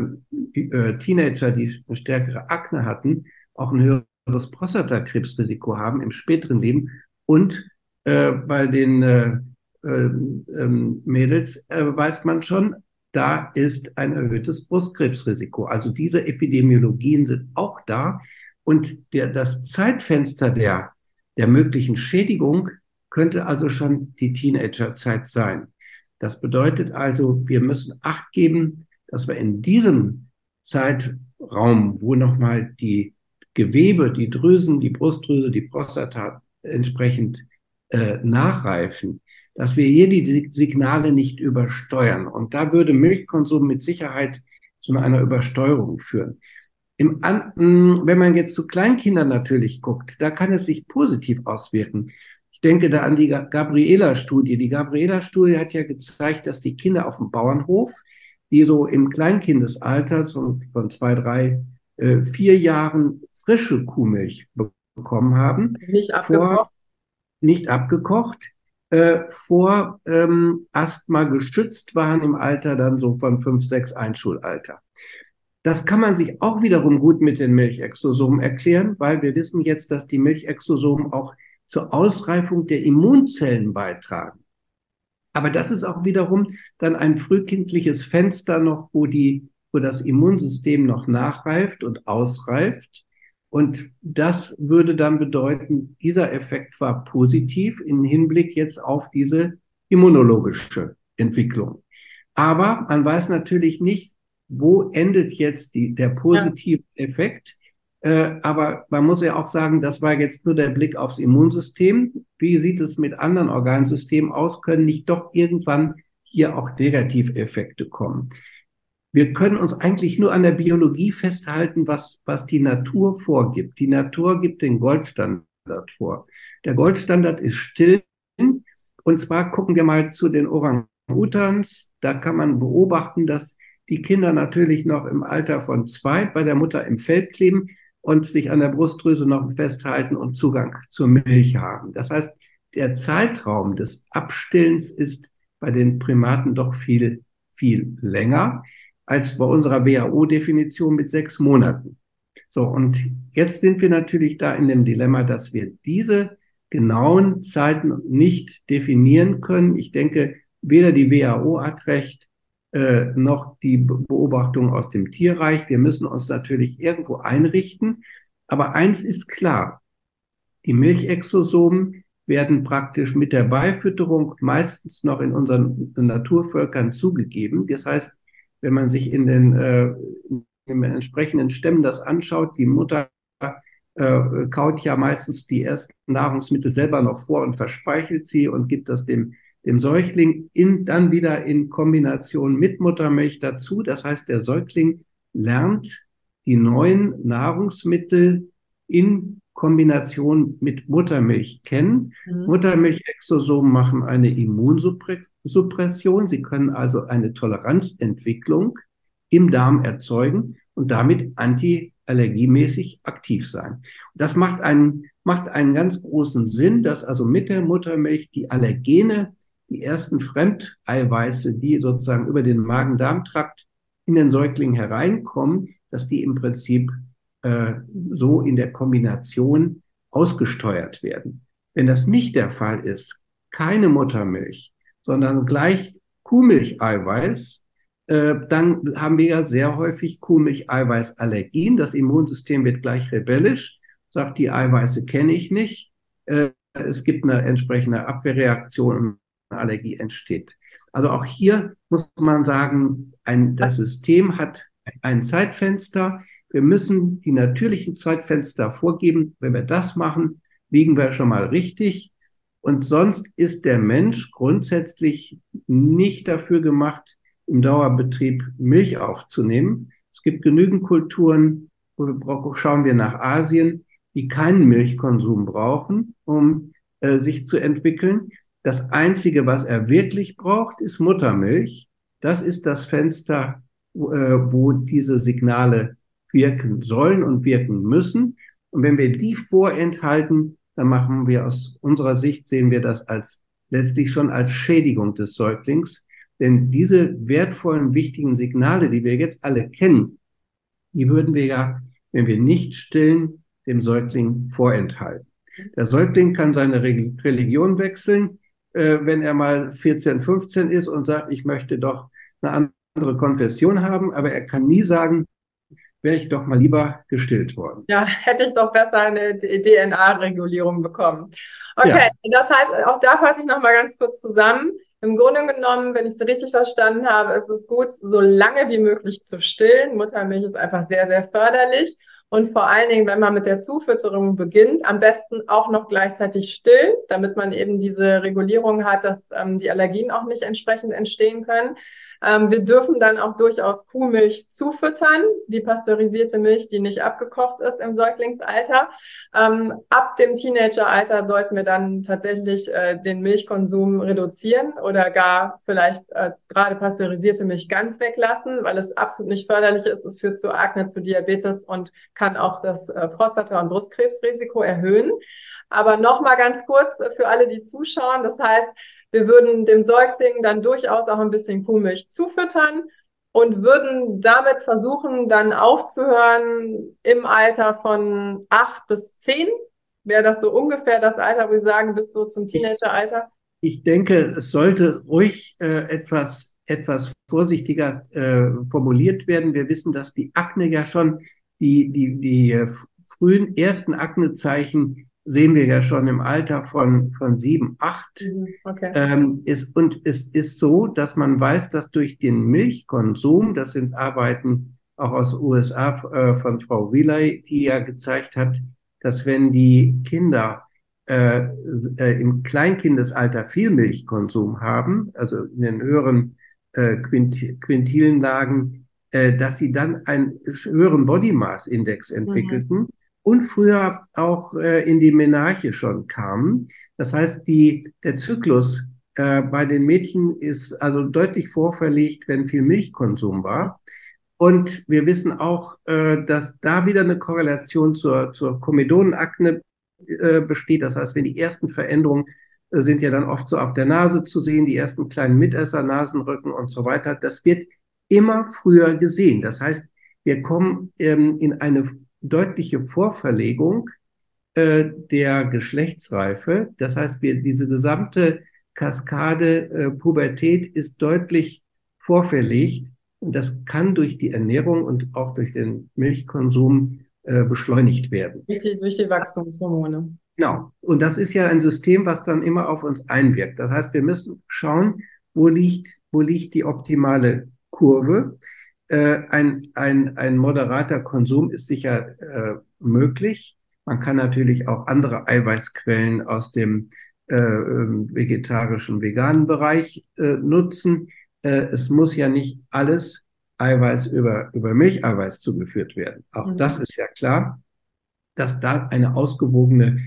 äh, Teenager, die eine stärkere Akne hatten, auch ein höheres Prostatakrebsrisiko haben im späteren Leben. Und äh, bei den äh, äh, ähm, Mädels äh, weiß man schon, da ist ein erhöhtes Brustkrebsrisiko. Also diese Epidemiologien sind auch da. Und der, das Zeitfenster der, der möglichen Schädigung könnte also schon die Teenagerzeit sein. Das bedeutet also, wir müssen Acht geben, dass wir in diesem Zeitraum, wo nochmal die Gewebe, die Drüsen, die Brustdrüse, die Prostata entsprechend äh, nachreifen, dass wir hier die Signale nicht übersteuern. Und da würde Milchkonsum mit Sicherheit zu einer Übersteuerung führen. Im, wenn man jetzt zu Kleinkindern natürlich guckt, da kann es sich positiv auswirken. Ich denke da an die Gabriela-Studie. Die Gabriela-Studie hat ja gezeigt, dass die Kinder auf dem Bauernhof, die so im Kleinkindesalter so von zwei, drei, äh, vier Jahren frische Kuhmilch bekommen haben, nicht abgekocht, vor, nicht abgekocht äh, vor ähm, Asthma geschützt waren im Alter dann so von fünf, sechs Einschulalter. Das kann man sich auch wiederum gut mit den Milchexosomen erklären, weil wir wissen jetzt, dass die Milchexosomen auch zur Ausreifung der Immunzellen beitragen. Aber das ist auch wiederum dann ein frühkindliches Fenster noch, wo die, wo das Immunsystem noch nachreift und ausreift. Und das würde dann bedeuten, dieser Effekt war positiv im Hinblick jetzt auf diese immunologische Entwicklung. Aber man weiß natürlich nicht, wo endet jetzt die, der positive ja. Effekt. Äh, aber man muss ja auch sagen, das war jetzt nur der Blick aufs Immunsystem. Wie sieht es mit anderen Organsystemen aus? Können nicht doch irgendwann hier auch Negativeffekte kommen? Wir können uns eigentlich nur an der Biologie festhalten, was, was die Natur vorgibt. Die Natur gibt den Goldstandard vor. Der Goldstandard ist still. Und zwar gucken wir mal zu den Orang-Utans. Da kann man beobachten, dass die Kinder natürlich noch im Alter von zwei bei der Mutter im Feld kleben und sich an der Brustdrüse noch festhalten und Zugang zur Milch haben. Das heißt, der Zeitraum des Abstillens ist bei den Primaten doch viel, viel länger als bei unserer WHO-Definition mit sechs Monaten. So, und jetzt sind wir natürlich da in dem Dilemma, dass wir diese genauen Zeiten nicht definieren können. Ich denke, weder die WHO hat recht, äh, noch die Beobachtung aus dem Tierreich. Wir müssen uns natürlich irgendwo einrichten. Aber eins ist klar, die Milchexosomen werden praktisch mit der Beifütterung meistens noch in unseren Naturvölkern zugegeben. Das heißt, wenn man sich in den, äh, in den entsprechenden Stämmen das anschaut, die Mutter äh, kaut ja meistens die ersten Nahrungsmittel selber noch vor und verspeichelt sie und gibt das dem, dem Säugling in, dann wieder in Kombination mit Muttermilch dazu. Das heißt, der Säugling lernt die neuen Nahrungsmittel in Kombination mit Muttermilch kennen. Mhm. Muttermilchexosomen machen eine Immunsuppression Suppression. Sie können also eine Toleranzentwicklung im Darm erzeugen und damit antiallergiemäßig aktiv sein. Das macht einen, macht einen ganz großen Sinn, dass also mit der Muttermilch die Allergene, die ersten Fremdeiweiße, die sozusagen über den Magen-Darm-Trakt in den Säugling hereinkommen, dass die im Prinzip äh, so in der Kombination ausgesteuert werden. Wenn das nicht der Fall ist, keine Muttermilch, sondern gleich Kuhmilcheiweiß, äh, dann haben wir ja sehr häufig Kuhmilcheiweißallergien. Das Immunsystem wird gleich rebellisch, sagt, die Eiweiße kenne ich nicht. Äh, es gibt eine entsprechende Abwehrreaktion und eine Allergie entsteht. Also auch hier muss man sagen, ein, das System hat ein Zeitfenster. Wir müssen die natürlichen Zeitfenster vorgeben. Wenn wir das machen, liegen wir schon mal richtig. Und sonst ist der Mensch grundsätzlich nicht dafür gemacht, im Dauerbetrieb Milch aufzunehmen. Es gibt genügend Kulturen, schauen wir nach Asien, die keinen Milchkonsum brauchen, um äh, sich zu entwickeln. Das Einzige, was er wirklich braucht, ist Muttermilch. Das ist das Fenster, wo, äh, wo diese Signale wirken sollen und wirken müssen. Und wenn wir die vorenthalten, dann machen wir aus unserer Sicht, sehen wir das als letztlich schon als Schädigung des Säuglings. Denn diese wertvollen, wichtigen Signale, die wir jetzt alle kennen, die würden wir ja, wenn wir nicht stillen, dem Säugling vorenthalten. Der Säugling kann seine Religion wechseln, äh, wenn er mal 14, 15 ist und sagt, ich möchte doch eine andere Konfession haben, aber er kann nie sagen, wäre ich doch mal lieber gestillt worden. Ja, hätte ich doch besser eine DNA-Regulierung bekommen. Okay, ja. das heißt, auch da fasse ich nochmal ganz kurz zusammen. Im Grunde genommen, wenn ich es richtig verstanden habe, ist es gut, so lange wie möglich zu stillen. Muttermilch ist einfach sehr, sehr förderlich. Und vor allen Dingen, wenn man mit der Zufütterung beginnt, am besten auch noch gleichzeitig still, damit man eben diese Regulierung hat, dass ähm, die Allergien auch nicht entsprechend entstehen können. Ähm, wir dürfen dann auch durchaus Kuhmilch zufüttern, die pasteurisierte Milch, die nicht abgekocht ist im Säuglingsalter. Ähm, ab dem Teenageralter sollten wir dann tatsächlich äh, den Milchkonsum reduzieren oder gar vielleicht äh, gerade pasteurisierte Milch ganz weglassen, weil es absolut nicht förderlich ist. Es führt zu Akne, zu Diabetes und kann auch das äh, Prostata- und Brustkrebsrisiko erhöhen. Aber nochmal ganz kurz für alle, die zuschauen. Das heißt, wir würden dem Säugling dann durchaus auch ein bisschen Kuhmilch zufüttern und würden damit versuchen, dann aufzuhören im Alter von acht bis zehn. Wäre das so ungefähr das Alter, wo wir sagen, bis so zum Teenageralter? Ich denke, es sollte ruhig äh, etwas, etwas vorsichtiger äh, formuliert werden. Wir wissen, dass die Akne ja schon die, die, die äh, frühen ersten Aknezeichen sehen wir ja schon im Alter von, von sieben, acht. Mhm, okay. Ähm, ist, und es ist so, dass man weiß, dass durch den Milchkonsum, das sind Arbeiten auch aus USA äh, von Frau Wheeler, die ja gezeigt hat, dass wenn die Kinder äh, äh, im Kleinkindesalter viel Milchkonsum haben, also in den höheren äh, Quint Quintilenlagen, äh, dass sie dann einen höheren Body Mass Index mhm. entwickelten. Mhm und früher auch äh, in die Menarche schon kamen. Das heißt, die, der Zyklus äh, bei den Mädchen ist also deutlich vorverlegt, wenn viel Milchkonsum war. Und wir wissen auch, äh, dass da wieder eine Korrelation zur, zur Komedonenakne äh, besteht. Das heißt, wenn die ersten Veränderungen äh, sind ja dann oft so auf der Nase zu sehen, die ersten kleinen Mitesser, Nasenrücken und so weiter. Das wird immer früher gesehen. Das heißt, wir kommen ähm, in eine deutliche Vorverlegung äh, der Geschlechtsreife. Das heißt, wir, diese gesamte Kaskade äh, Pubertät ist deutlich vorverlegt. Und das kann durch die Ernährung und auch durch den Milchkonsum äh, beschleunigt werden. Durch die, durch die Wachstumshormone. Genau. Und das ist ja ein System, was dann immer auf uns einwirkt. Das heißt, wir müssen schauen, wo liegt, wo liegt die optimale Kurve. Äh, ein, ein, ein moderater Konsum ist sicher äh, möglich. Man kann natürlich auch andere Eiweißquellen aus dem äh, ähm, vegetarischen, veganen Bereich äh, nutzen. Äh, es muss ja nicht alles Eiweiß über, über Milcheiweiß zugeführt werden. Auch mhm. das ist ja klar, dass da eine ausgewogene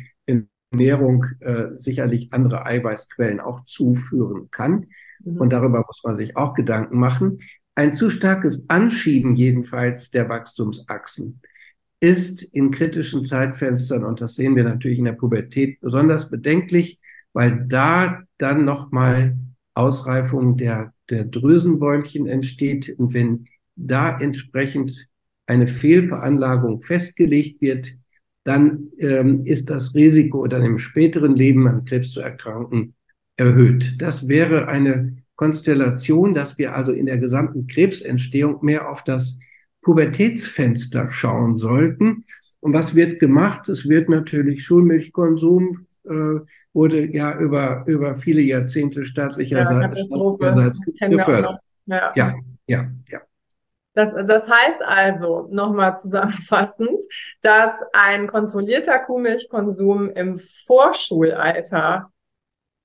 Ernährung äh, sicherlich andere Eiweißquellen auch zuführen kann. Mhm. Und darüber muss man sich auch Gedanken machen. Ein zu starkes Anschieben jedenfalls der Wachstumsachsen ist in kritischen Zeitfenstern, und das sehen wir natürlich in der Pubertät besonders bedenklich, weil da dann nochmal Ausreifung der, der Drüsenbäumchen entsteht. Und wenn da entsprechend eine Fehlveranlagung festgelegt wird, dann ähm, ist das Risiko, dann im späteren Leben an Krebs zu erkranken, erhöht. Das wäre eine Konstellation, dass wir also in der gesamten Krebsentstehung mehr auf das Pubertätsfenster schauen sollten. Und was wird gemacht? Es wird natürlich Schulmilchkonsum äh, wurde ja über, über viele Jahrzehnte staatlicherseits ja, gefördert. Ja. ja, ja, ja. Das, das heißt also, nochmal zusammenfassend, dass ein kontrollierter Kuhmilchkonsum im Vorschulalter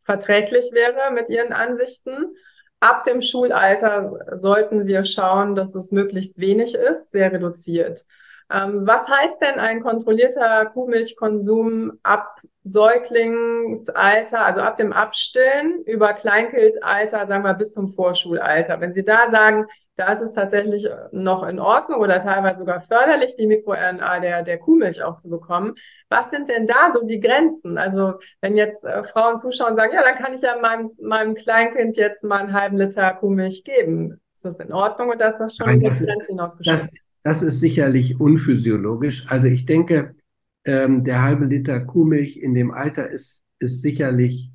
verträglich wäre mit Ihren Ansichten. Ab dem Schulalter sollten wir schauen, dass es möglichst wenig ist, sehr reduziert. Ähm, was heißt denn ein kontrollierter Kuhmilchkonsum ab Säuglingsalter, also ab dem Abstillen über Kleinkindalter, sagen wir bis zum Vorschulalter? Wenn Sie da sagen, da ist es tatsächlich noch in Ordnung oder teilweise sogar förderlich, die MikroRNA der, der Kuhmilch auch zu bekommen. Was sind denn da so die Grenzen? Also wenn jetzt äh, Frauen zuschauen und sagen, ja, dann kann ich ja meinem, meinem Kleinkind jetzt mal einen halben Liter Kuhmilch geben. Ist das in Ordnung oder ist das schon Nein, das die Grenze hinausgeschossen? Das, das ist sicherlich unphysiologisch. Also ich denke, ähm, der halbe Liter Kuhmilch in dem Alter ist, ist sicherlich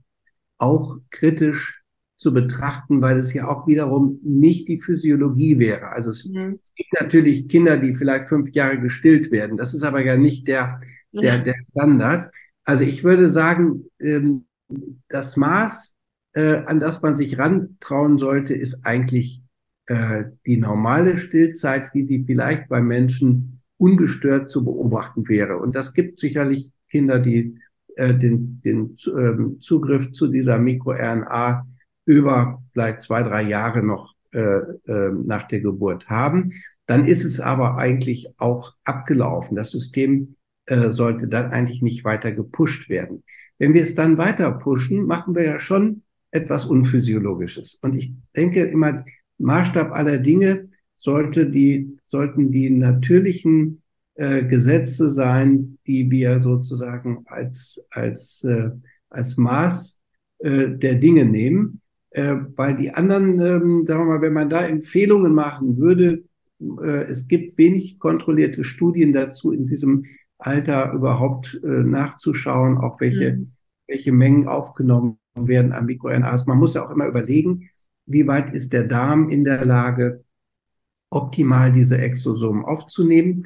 auch kritisch zu betrachten, weil es ja auch wiederum nicht die Physiologie wäre. Also es, mhm. gibt natürlich Kinder, die vielleicht fünf Jahre gestillt werden. Das ist aber ja nicht der, der, der Standard. Also ich würde sagen, ähm, das Maß, äh, an das man sich rantrauen sollte, ist eigentlich äh, die normale Stillzeit, wie sie vielleicht bei Menschen ungestört zu beobachten wäre. Und das gibt sicherlich Kinder, die äh, den, den äh, Zugriff zu dieser MikroRNA über vielleicht zwei, drei Jahre noch äh, äh, nach der Geburt haben. Dann ist es aber eigentlich auch abgelaufen. Das System äh, sollte dann eigentlich nicht weiter gepusht werden. Wenn wir es dann weiter pushen, machen wir ja schon etwas Unphysiologisches. Und ich denke immer, Maßstab aller Dinge sollte die, sollten die natürlichen äh, Gesetze sein, die wir sozusagen als, als, äh, als Maß äh, der Dinge nehmen. Äh, weil die anderen, ähm, sagen wir mal, wenn man da Empfehlungen machen würde, äh, es gibt wenig kontrollierte Studien dazu, in diesem Alter überhaupt äh, nachzuschauen, auch welche, mhm. welche Mengen aufgenommen werden an MikroRNAs. Man muss ja auch immer überlegen, wie weit ist der Darm in der Lage, optimal diese Exosomen aufzunehmen.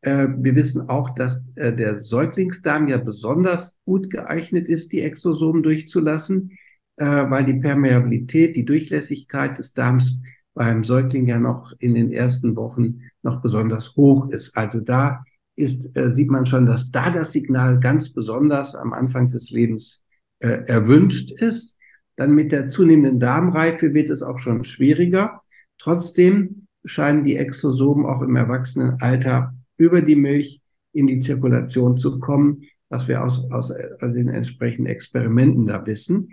Äh, wir wissen auch, dass äh, der Säuglingsdarm ja besonders gut geeignet ist, die Exosomen durchzulassen, äh, weil die Permeabilität, die Durchlässigkeit des Darms beim Säugling ja noch in den ersten Wochen noch besonders hoch ist. Also da ist, sieht man schon, dass da das Signal ganz besonders am Anfang des Lebens erwünscht ist. Dann mit der zunehmenden Darmreife wird es auch schon schwieriger. Trotzdem scheinen die Exosomen auch im Erwachsenenalter über die Milch in die Zirkulation zu kommen, was wir aus, aus den entsprechenden Experimenten da wissen.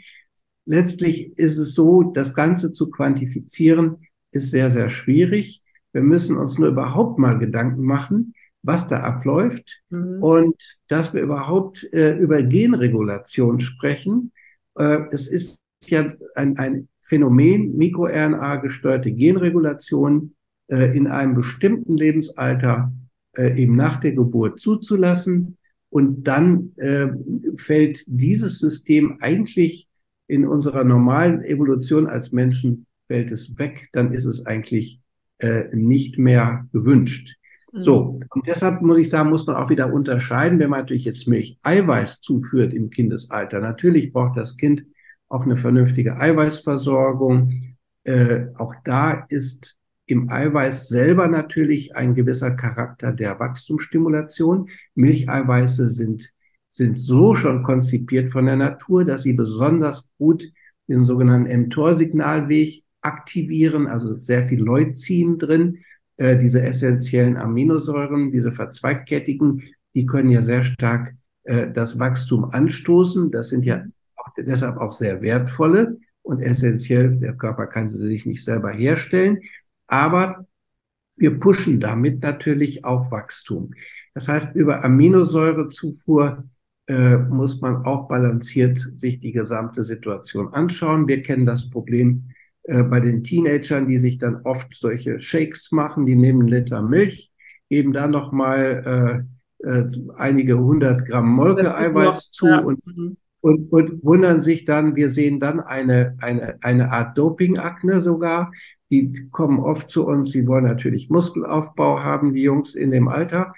Letztlich ist es so, das Ganze zu quantifizieren, ist sehr, sehr schwierig. Wir müssen uns nur überhaupt mal Gedanken machen, was da abläuft mhm. und dass wir überhaupt äh, über Genregulation sprechen. Äh, es ist ja ein, ein Phänomen, MikroRNA-gesteuerte Genregulation äh, in einem bestimmten Lebensalter äh, eben nach der Geburt zuzulassen. Und dann äh, fällt dieses System eigentlich in unserer normalen Evolution als Menschen, fällt es weg, dann ist es eigentlich äh, nicht mehr gewünscht. Mhm. So, und deshalb muss ich sagen, muss man auch wieder unterscheiden, wenn man natürlich jetzt Milch Eiweiß zuführt im Kindesalter. Natürlich braucht das Kind auch eine vernünftige Eiweißversorgung. Äh, auch da ist im Eiweiß selber natürlich ein gewisser Charakter der Wachstumsstimulation. Milcheiweiße sind, sind so schon konzipiert von der Natur, dass sie besonders gut den sogenannten mTOR-Signalweg aktivieren, also sehr viel Leucin drin. Äh, diese essentiellen Aminosäuren, diese verzweigkettigen, die können ja sehr stark äh, das Wachstum anstoßen. Das sind ja auch, deshalb auch sehr wertvolle und essentiell. Der Körper kann sie sich nicht selber herstellen. Aber wir pushen damit natürlich auch Wachstum. Das heißt, über Aminosäurezufuhr äh, muss man auch balanciert sich die gesamte Situation anschauen. Wir kennen das Problem äh, bei den Teenagern, die sich dann oft solche Shakes machen, die nehmen einen Liter Milch, geben da nochmal äh, äh, einige hundert Gramm Molkeeiweiß zu ja. und, mhm. und, und wundern sich dann, wir sehen dann eine, eine, eine Art Dopingakne sogar, die kommen oft zu uns, sie wollen natürlich Muskelaufbau haben, die Jungs in dem Alter,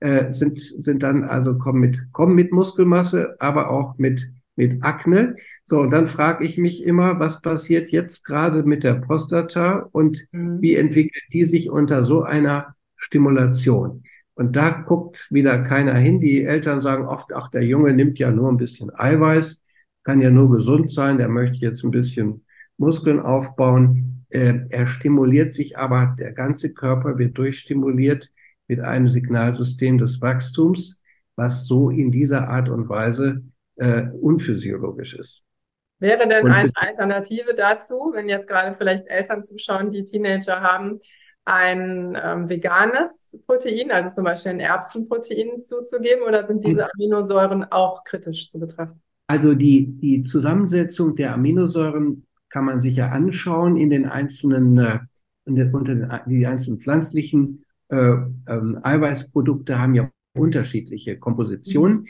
äh, sind, sind dann also kommen mit, kommen mit Muskelmasse, aber auch mit, mit Akne. So, und dann frage ich mich immer, was passiert jetzt gerade mit der Prostata und mhm. wie entwickelt die sich unter so einer Stimulation? Und da guckt wieder keiner hin. Die Eltern sagen oft, ach, der Junge nimmt ja nur ein bisschen Eiweiß, kann ja nur gesund sein, der möchte jetzt ein bisschen Muskeln aufbauen. Äh, er stimuliert sich aber, der ganze Körper wird durchstimuliert mit einem Signalsystem des Wachstums, was so in dieser Art und Weise äh, unphysiologisch ist. Wäre denn eine Alternative dazu, wenn jetzt gerade vielleicht Eltern zuschauen, die Teenager haben, ein ähm, veganes Protein, also zum Beispiel ein Erbsenprotein zuzugeben, oder sind diese Aminosäuren auch kritisch zu betrachten? Also die, die Zusammensetzung der Aminosäuren kann man sich ja anschauen in den einzelnen, äh, in den, unter den, die einzelnen pflanzlichen äh, ähm, Eiweißprodukte haben ja unterschiedliche Kompositionen. Mhm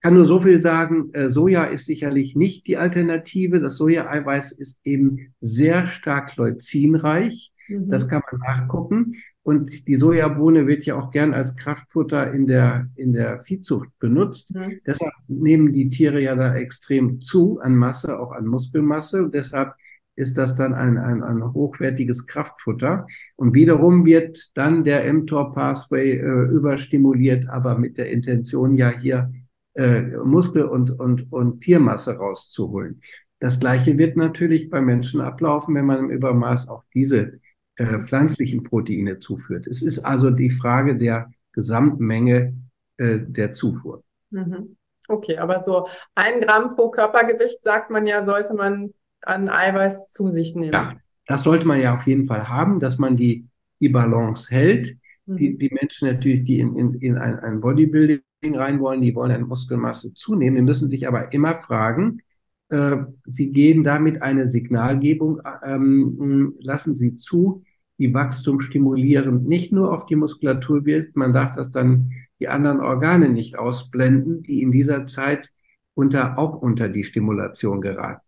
kann nur so viel sagen, äh, Soja ist sicherlich nicht die Alternative. Das Sojaeiweiß ist eben sehr stark leucinreich. Mhm. Das kann man nachgucken. Und die Sojabohne wird ja auch gern als Kraftfutter in der, in der Viehzucht benutzt. Mhm. Deshalb nehmen die Tiere ja da extrem zu an Masse, auch an Muskelmasse. Und deshalb ist das dann ein, ein, ein hochwertiges Kraftfutter. Und wiederum wird dann der mTOR-Pathway äh, überstimuliert, aber mit der Intention ja hier äh, Muskel- und, und, und Tiermasse rauszuholen. Das Gleiche wird natürlich bei Menschen ablaufen, wenn man im Übermaß auch diese äh, pflanzlichen Proteine zuführt. Es ist also die Frage der Gesamtmenge äh, der Zufuhr. Mhm. Okay, aber so ein Gramm pro Körpergewicht, sagt man ja, sollte man an Eiweiß zu sich nehmen. Ja, das sollte man ja auf jeden Fall haben, dass man die, die Balance hält. Mhm. Die, die Menschen natürlich, die in, in, in ein, ein Bodybuilding rein wollen, die wollen an Muskelmasse zunehmen. Die müssen sich aber immer fragen, äh, sie geben damit eine Signalgebung, ähm, lassen sie zu, die Wachstum stimulieren, nicht nur auf die Muskulatur wirkt, man darf das dann die anderen Organe nicht ausblenden, die in dieser Zeit unter, auch unter die Stimulation geraten.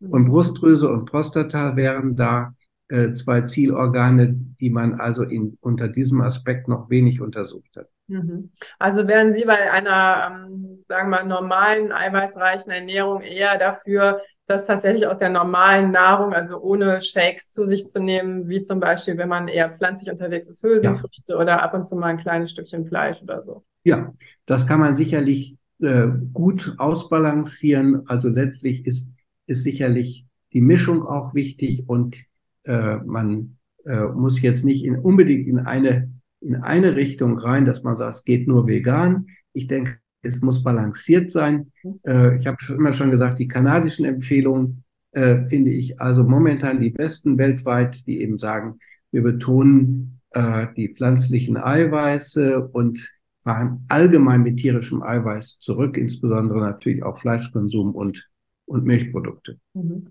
Und Brustdrüse und Prostata wären da äh, zwei Zielorgane, die man also in, unter diesem Aspekt noch wenig untersucht hat. Mhm. Also wären Sie bei einer, ähm, sagen wir mal, normalen, eiweißreichen Ernährung eher dafür, das tatsächlich aus der normalen Nahrung, also ohne Shakes zu sich zu nehmen, wie zum Beispiel, wenn man eher pflanzlich unterwegs ist, Hülsenfrüchte ja. oder ab und zu mal ein kleines Stückchen Fleisch oder so. Ja, das kann man sicherlich äh, gut ausbalancieren. Also letztlich ist, ist sicherlich die Mischung auch wichtig und äh, man äh, muss jetzt nicht in, unbedingt in eine in eine Richtung rein, dass man sagt, es geht nur vegan. Ich denke, es muss balanciert sein. Äh, ich habe immer schon gesagt, die kanadischen Empfehlungen äh, finde ich also momentan die besten weltweit, die eben sagen, wir betonen äh, die pflanzlichen Eiweiße und fahren allgemein mit tierischem Eiweiß zurück, insbesondere natürlich auch Fleischkonsum und, und Milchprodukte. Mhm.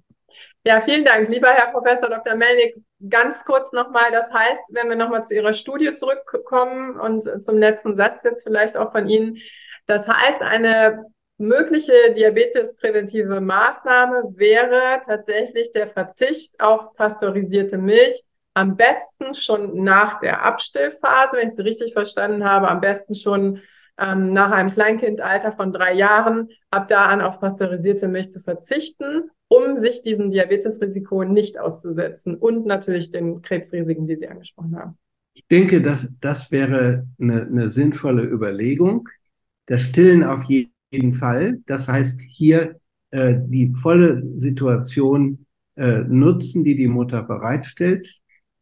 Ja, vielen Dank, lieber Herr Professor Dr. Melnick. Ganz kurz nochmal, das heißt, wenn wir nochmal zu Ihrer Studie zurückkommen und zum letzten Satz jetzt vielleicht auch von Ihnen, das heißt, eine mögliche diabetespräventive Maßnahme wäre tatsächlich der Verzicht auf pasteurisierte Milch, am besten schon nach der Abstillphase, wenn ich Sie richtig verstanden habe, am besten schon ähm, nach einem Kleinkindalter von drei Jahren, ab da an auf pasteurisierte Milch zu verzichten um sich diesem Diabetesrisiko nicht auszusetzen und natürlich den Krebsrisiken, die Sie angesprochen haben? Ich denke, dass das wäre eine, eine sinnvolle Überlegung. Das Stillen auf jeden Fall. Das heißt, hier äh, die volle Situation äh, nutzen, die die Mutter bereitstellt,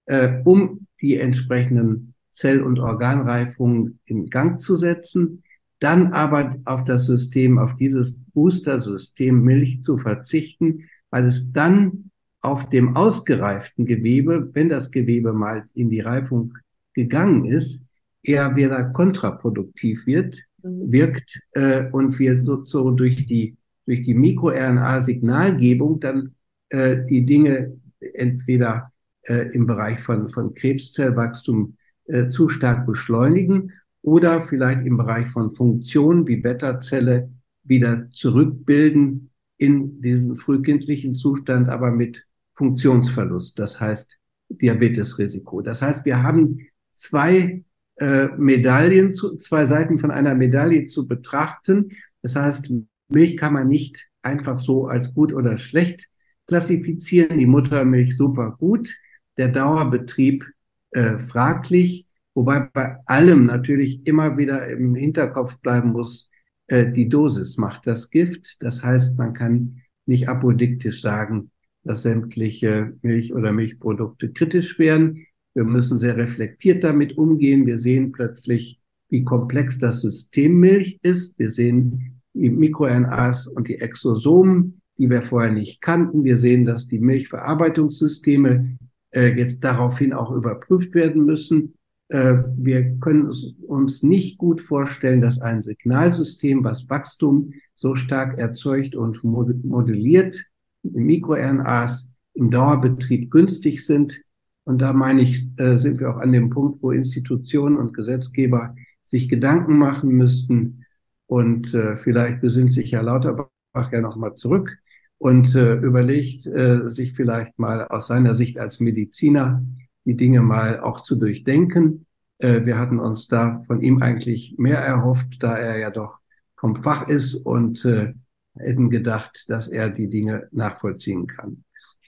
äh, um die entsprechenden Zell- und Organreifungen in Gang zu setzen dann aber auf das System, auf dieses Booster-System Milch zu verzichten, weil es dann auf dem ausgereiften Gewebe, wenn das Gewebe mal in die Reifung gegangen ist, eher wieder kontraproduktiv wird, mhm. wirkt äh, und wir so, durch die durch die MikroRNA-Signalgebung dann äh, die Dinge entweder äh, im Bereich von, von Krebszellwachstum äh, zu stark beschleunigen oder vielleicht im Bereich von Funktionen wie Beta-Zelle wieder zurückbilden in diesen frühkindlichen Zustand, aber mit Funktionsverlust, das heißt Diabetesrisiko. Das heißt, wir haben zwei äh, Medaillen, zu, zwei Seiten von einer Medaille zu betrachten. Das heißt, Milch kann man nicht einfach so als gut oder schlecht klassifizieren. Die Muttermilch super gut, der Dauerbetrieb äh, fraglich. Wobei bei allem natürlich immer wieder im Hinterkopf bleiben muss, äh, die Dosis macht das Gift. Das heißt, man kann nicht apodiktisch sagen, dass sämtliche Milch- oder Milchprodukte kritisch werden. Wir müssen sehr reflektiert damit umgehen. Wir sehen plötzlich, wie komplex das System Milch ist. Wir sehen die MikroRNAs und die Exosomen die wir vorher nicht kannten. Wir sehen, dass die Milchverarbeitungssysteme jetzt daraufhin auch überprüft werden müssen. Äh, wir können uns nicht gut vorstellen, dass ein Signalsystem, was Wachstum so stark erzeugt und modelliert, MikroRNAs im Dauerbetrieb günstig sind. Und da meine ich, äh, sind wir auch an dem Punkt, wo Institutionen und Gesetzgeber sich Gedanken machen müssten. Und äh, vielleicht besinnt sich Herr Lauterbach ja nochmal zurück und äh, überlegt, äh, sich vielleicht mal aus seiner Sicht als Mediziner die Dinge mal auch zu durchdenken. Äh, wir hatten uns da von ihm eigentlich mehr erhofft, da er ja doch vom Fach ist und äh, hätten gedacht, dass er die Dinge nachvollziehen kann.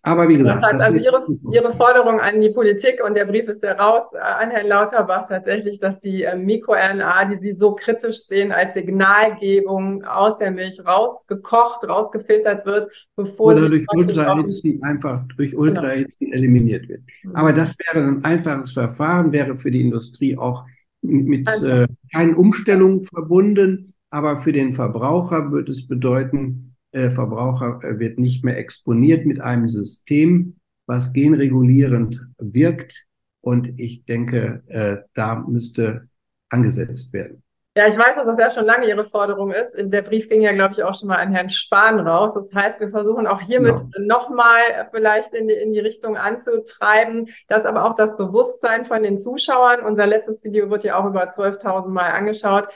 Aber wie gesagt. Das heißt also Ihre, Ihre Forderung an die Politik und der Brief ist ja raus äh, an Herrn Lauterbach tatsächlich, dass die äh, Mikro-RNA, die Sie so kritisch sehen, als Signalgebung aus der Milch rausgekocht, rausgefiltert wird, bevor Oder sie durch Ultrahitzen einfach durch genau. Ultrahitzen genau. eliminiert wird. Mhm. Aber das wäre ein einfaches Verfahren, wäre für die Industrie auch mit äh, keinen Umstellungen verbunden, aber für den Verbraucher würde es bedeuten, äh, Verbraucher äh, wird nicht mehr exponiert mit einem System, was genregulierend wirkt. Und ich denke, äh, da müsste angesetzt werden. Ja, ich weiß, dass das ja schon lange Ihre Forderung ist. Der Brief ging ja, glaube ich, auch schon mal an Herrn Spahn raus. Das heißt, wir versuchen auch hiermit ja. nochmal vielleicht in die, in die Richtung anzutreiben, dass aber auch das Bewusstsein von den Zuschauern, unser letztes Video wird ja auch über 12.000 Mal angeschaut,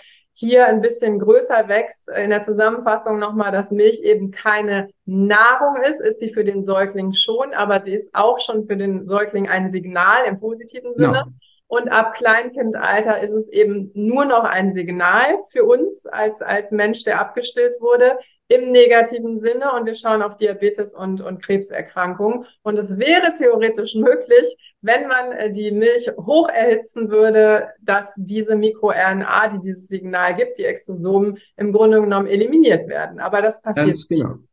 hier ein bisschen größer wächst. In der Zusammenfassung nochmal, dass Milch eben keine Nahrung ist, ist sie für den Säugling schon, aber sie ist auch schon für den Säugling ein Signal im positiven Sinne. Ja. Und ab Kleinkindalter ist es eben nur noch ein Signal für uns als, als Mensch, der abgestillt wurde im negativen Sinne und wir schauen auf Diabetes und, und Krebserkrankungen. Und es wäre theoretisch möglich, wenn man äh, die Milch hoch erhitzen würde, dass diese MikroRNA, die dieses Signal gibt, die Exosomen, im Grunde genommen eliminiert werden. Aber das passiert Ganz genau. nicht.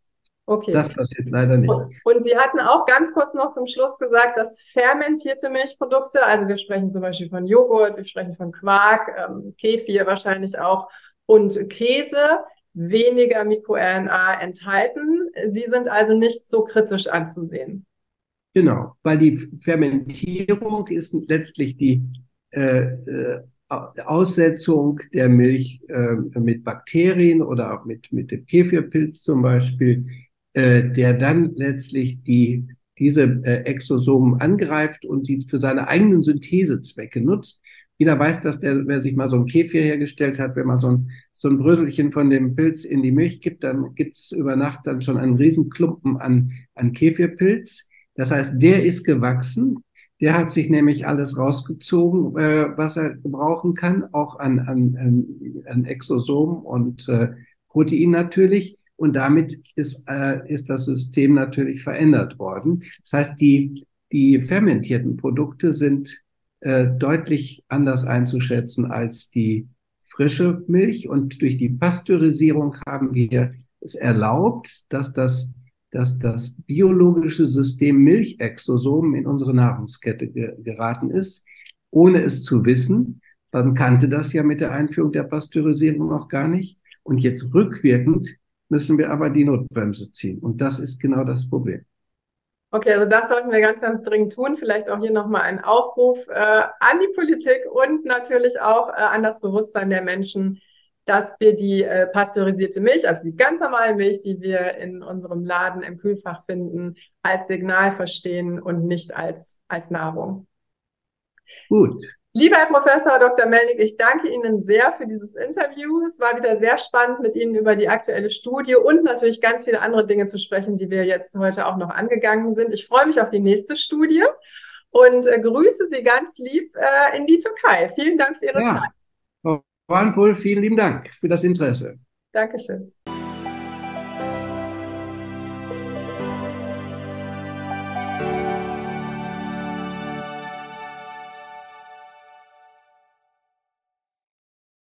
Okay. Das passiert leider nicht. Und, und, Sie hatten auch ganz kurz noch zum Schluss gesagt, dass fermentierte Milchprodukte, also wir sprechen zum Beispiel von Joghurt, wir sprechen von Quark, ähm, Kefir wahrscheinlich auch und Käse, weniger MikroRNA enthalten. Sie sind also nicht so kritisch anzusehen. Genau, weil die Fermentierung ist letztlich die äh, äh, Aussetzung der Milch äh, mit Bakterien oder mit, mit dem Käferpilz zum Beispiel, äh, der dann letztlich die, diese äh, Exosomen angreift und sie für seine eigenen Synthesezwecke nutzt. Jeder weiß, dass der, wer sich mal so ein Käfir hergestellt hat, wenn man so ein so ein Bröselchen von dem Pilz in die Milch gibt, dann gibt's über Nacht dann schon einen Riesenklumpen an, an Käfirpilz. Das heißt, der ist gewachsen. Der hat sich nämlich alles rausgezogen, äh, was er gebrauchen kann, auch an, an, an Exosom und äh, Protein natürlich. Und damit ist, äh, ist das System natürlich verändert worden. Das heißt, die, die fermentierten Produkte sind äh, deutlich anders einzuschätzen als die frische Milch und durch die Pasteurisierung haben wir es erlaubt, dass das, dass das biologische System Milchexosomen in unsere Nahrungskette ge geraten ist, ohne es zu wissen. Man kannte das ja mit der Einführung der Pasteurisierung noch gar nicht. Und jetzt rückwirkend müssen wir aber die Notbremse ziehen. Und das ist genau das Problem. Okay, also das sollten wir ganz, ganz dringend tun. Vielleicht auch hier nochmal ein Aufruf äh, an die Politik und natürlich auch äh, an das Bewusstsein der Menschen, dass wir die äh, pasteurisierte Milch, also die ganz normale Milch, die wir in unserem Laden im Kühlfach finden, als Signal verstehen und nicht als, als Nahrung. Gut. Lieber Herr Professor Dr. Melnick, ich danke Ihnen sehr für dieses Interview. Es war wieder sehr spannend, mit Ihnen über die aktuelle Studie und natürlich ganz viele andere Dinge zu sprechen, die wir jetzt heute auch noch angegangen sind. Ich freue mich auf die nächste Studie und äh, grüße Sie ganz lieb äh, in die Türkei. Vielen Dank für Ihre ja. Zeit. Frau Warnpohl, vielen lieben Dank für das Interesse. Dankeschön.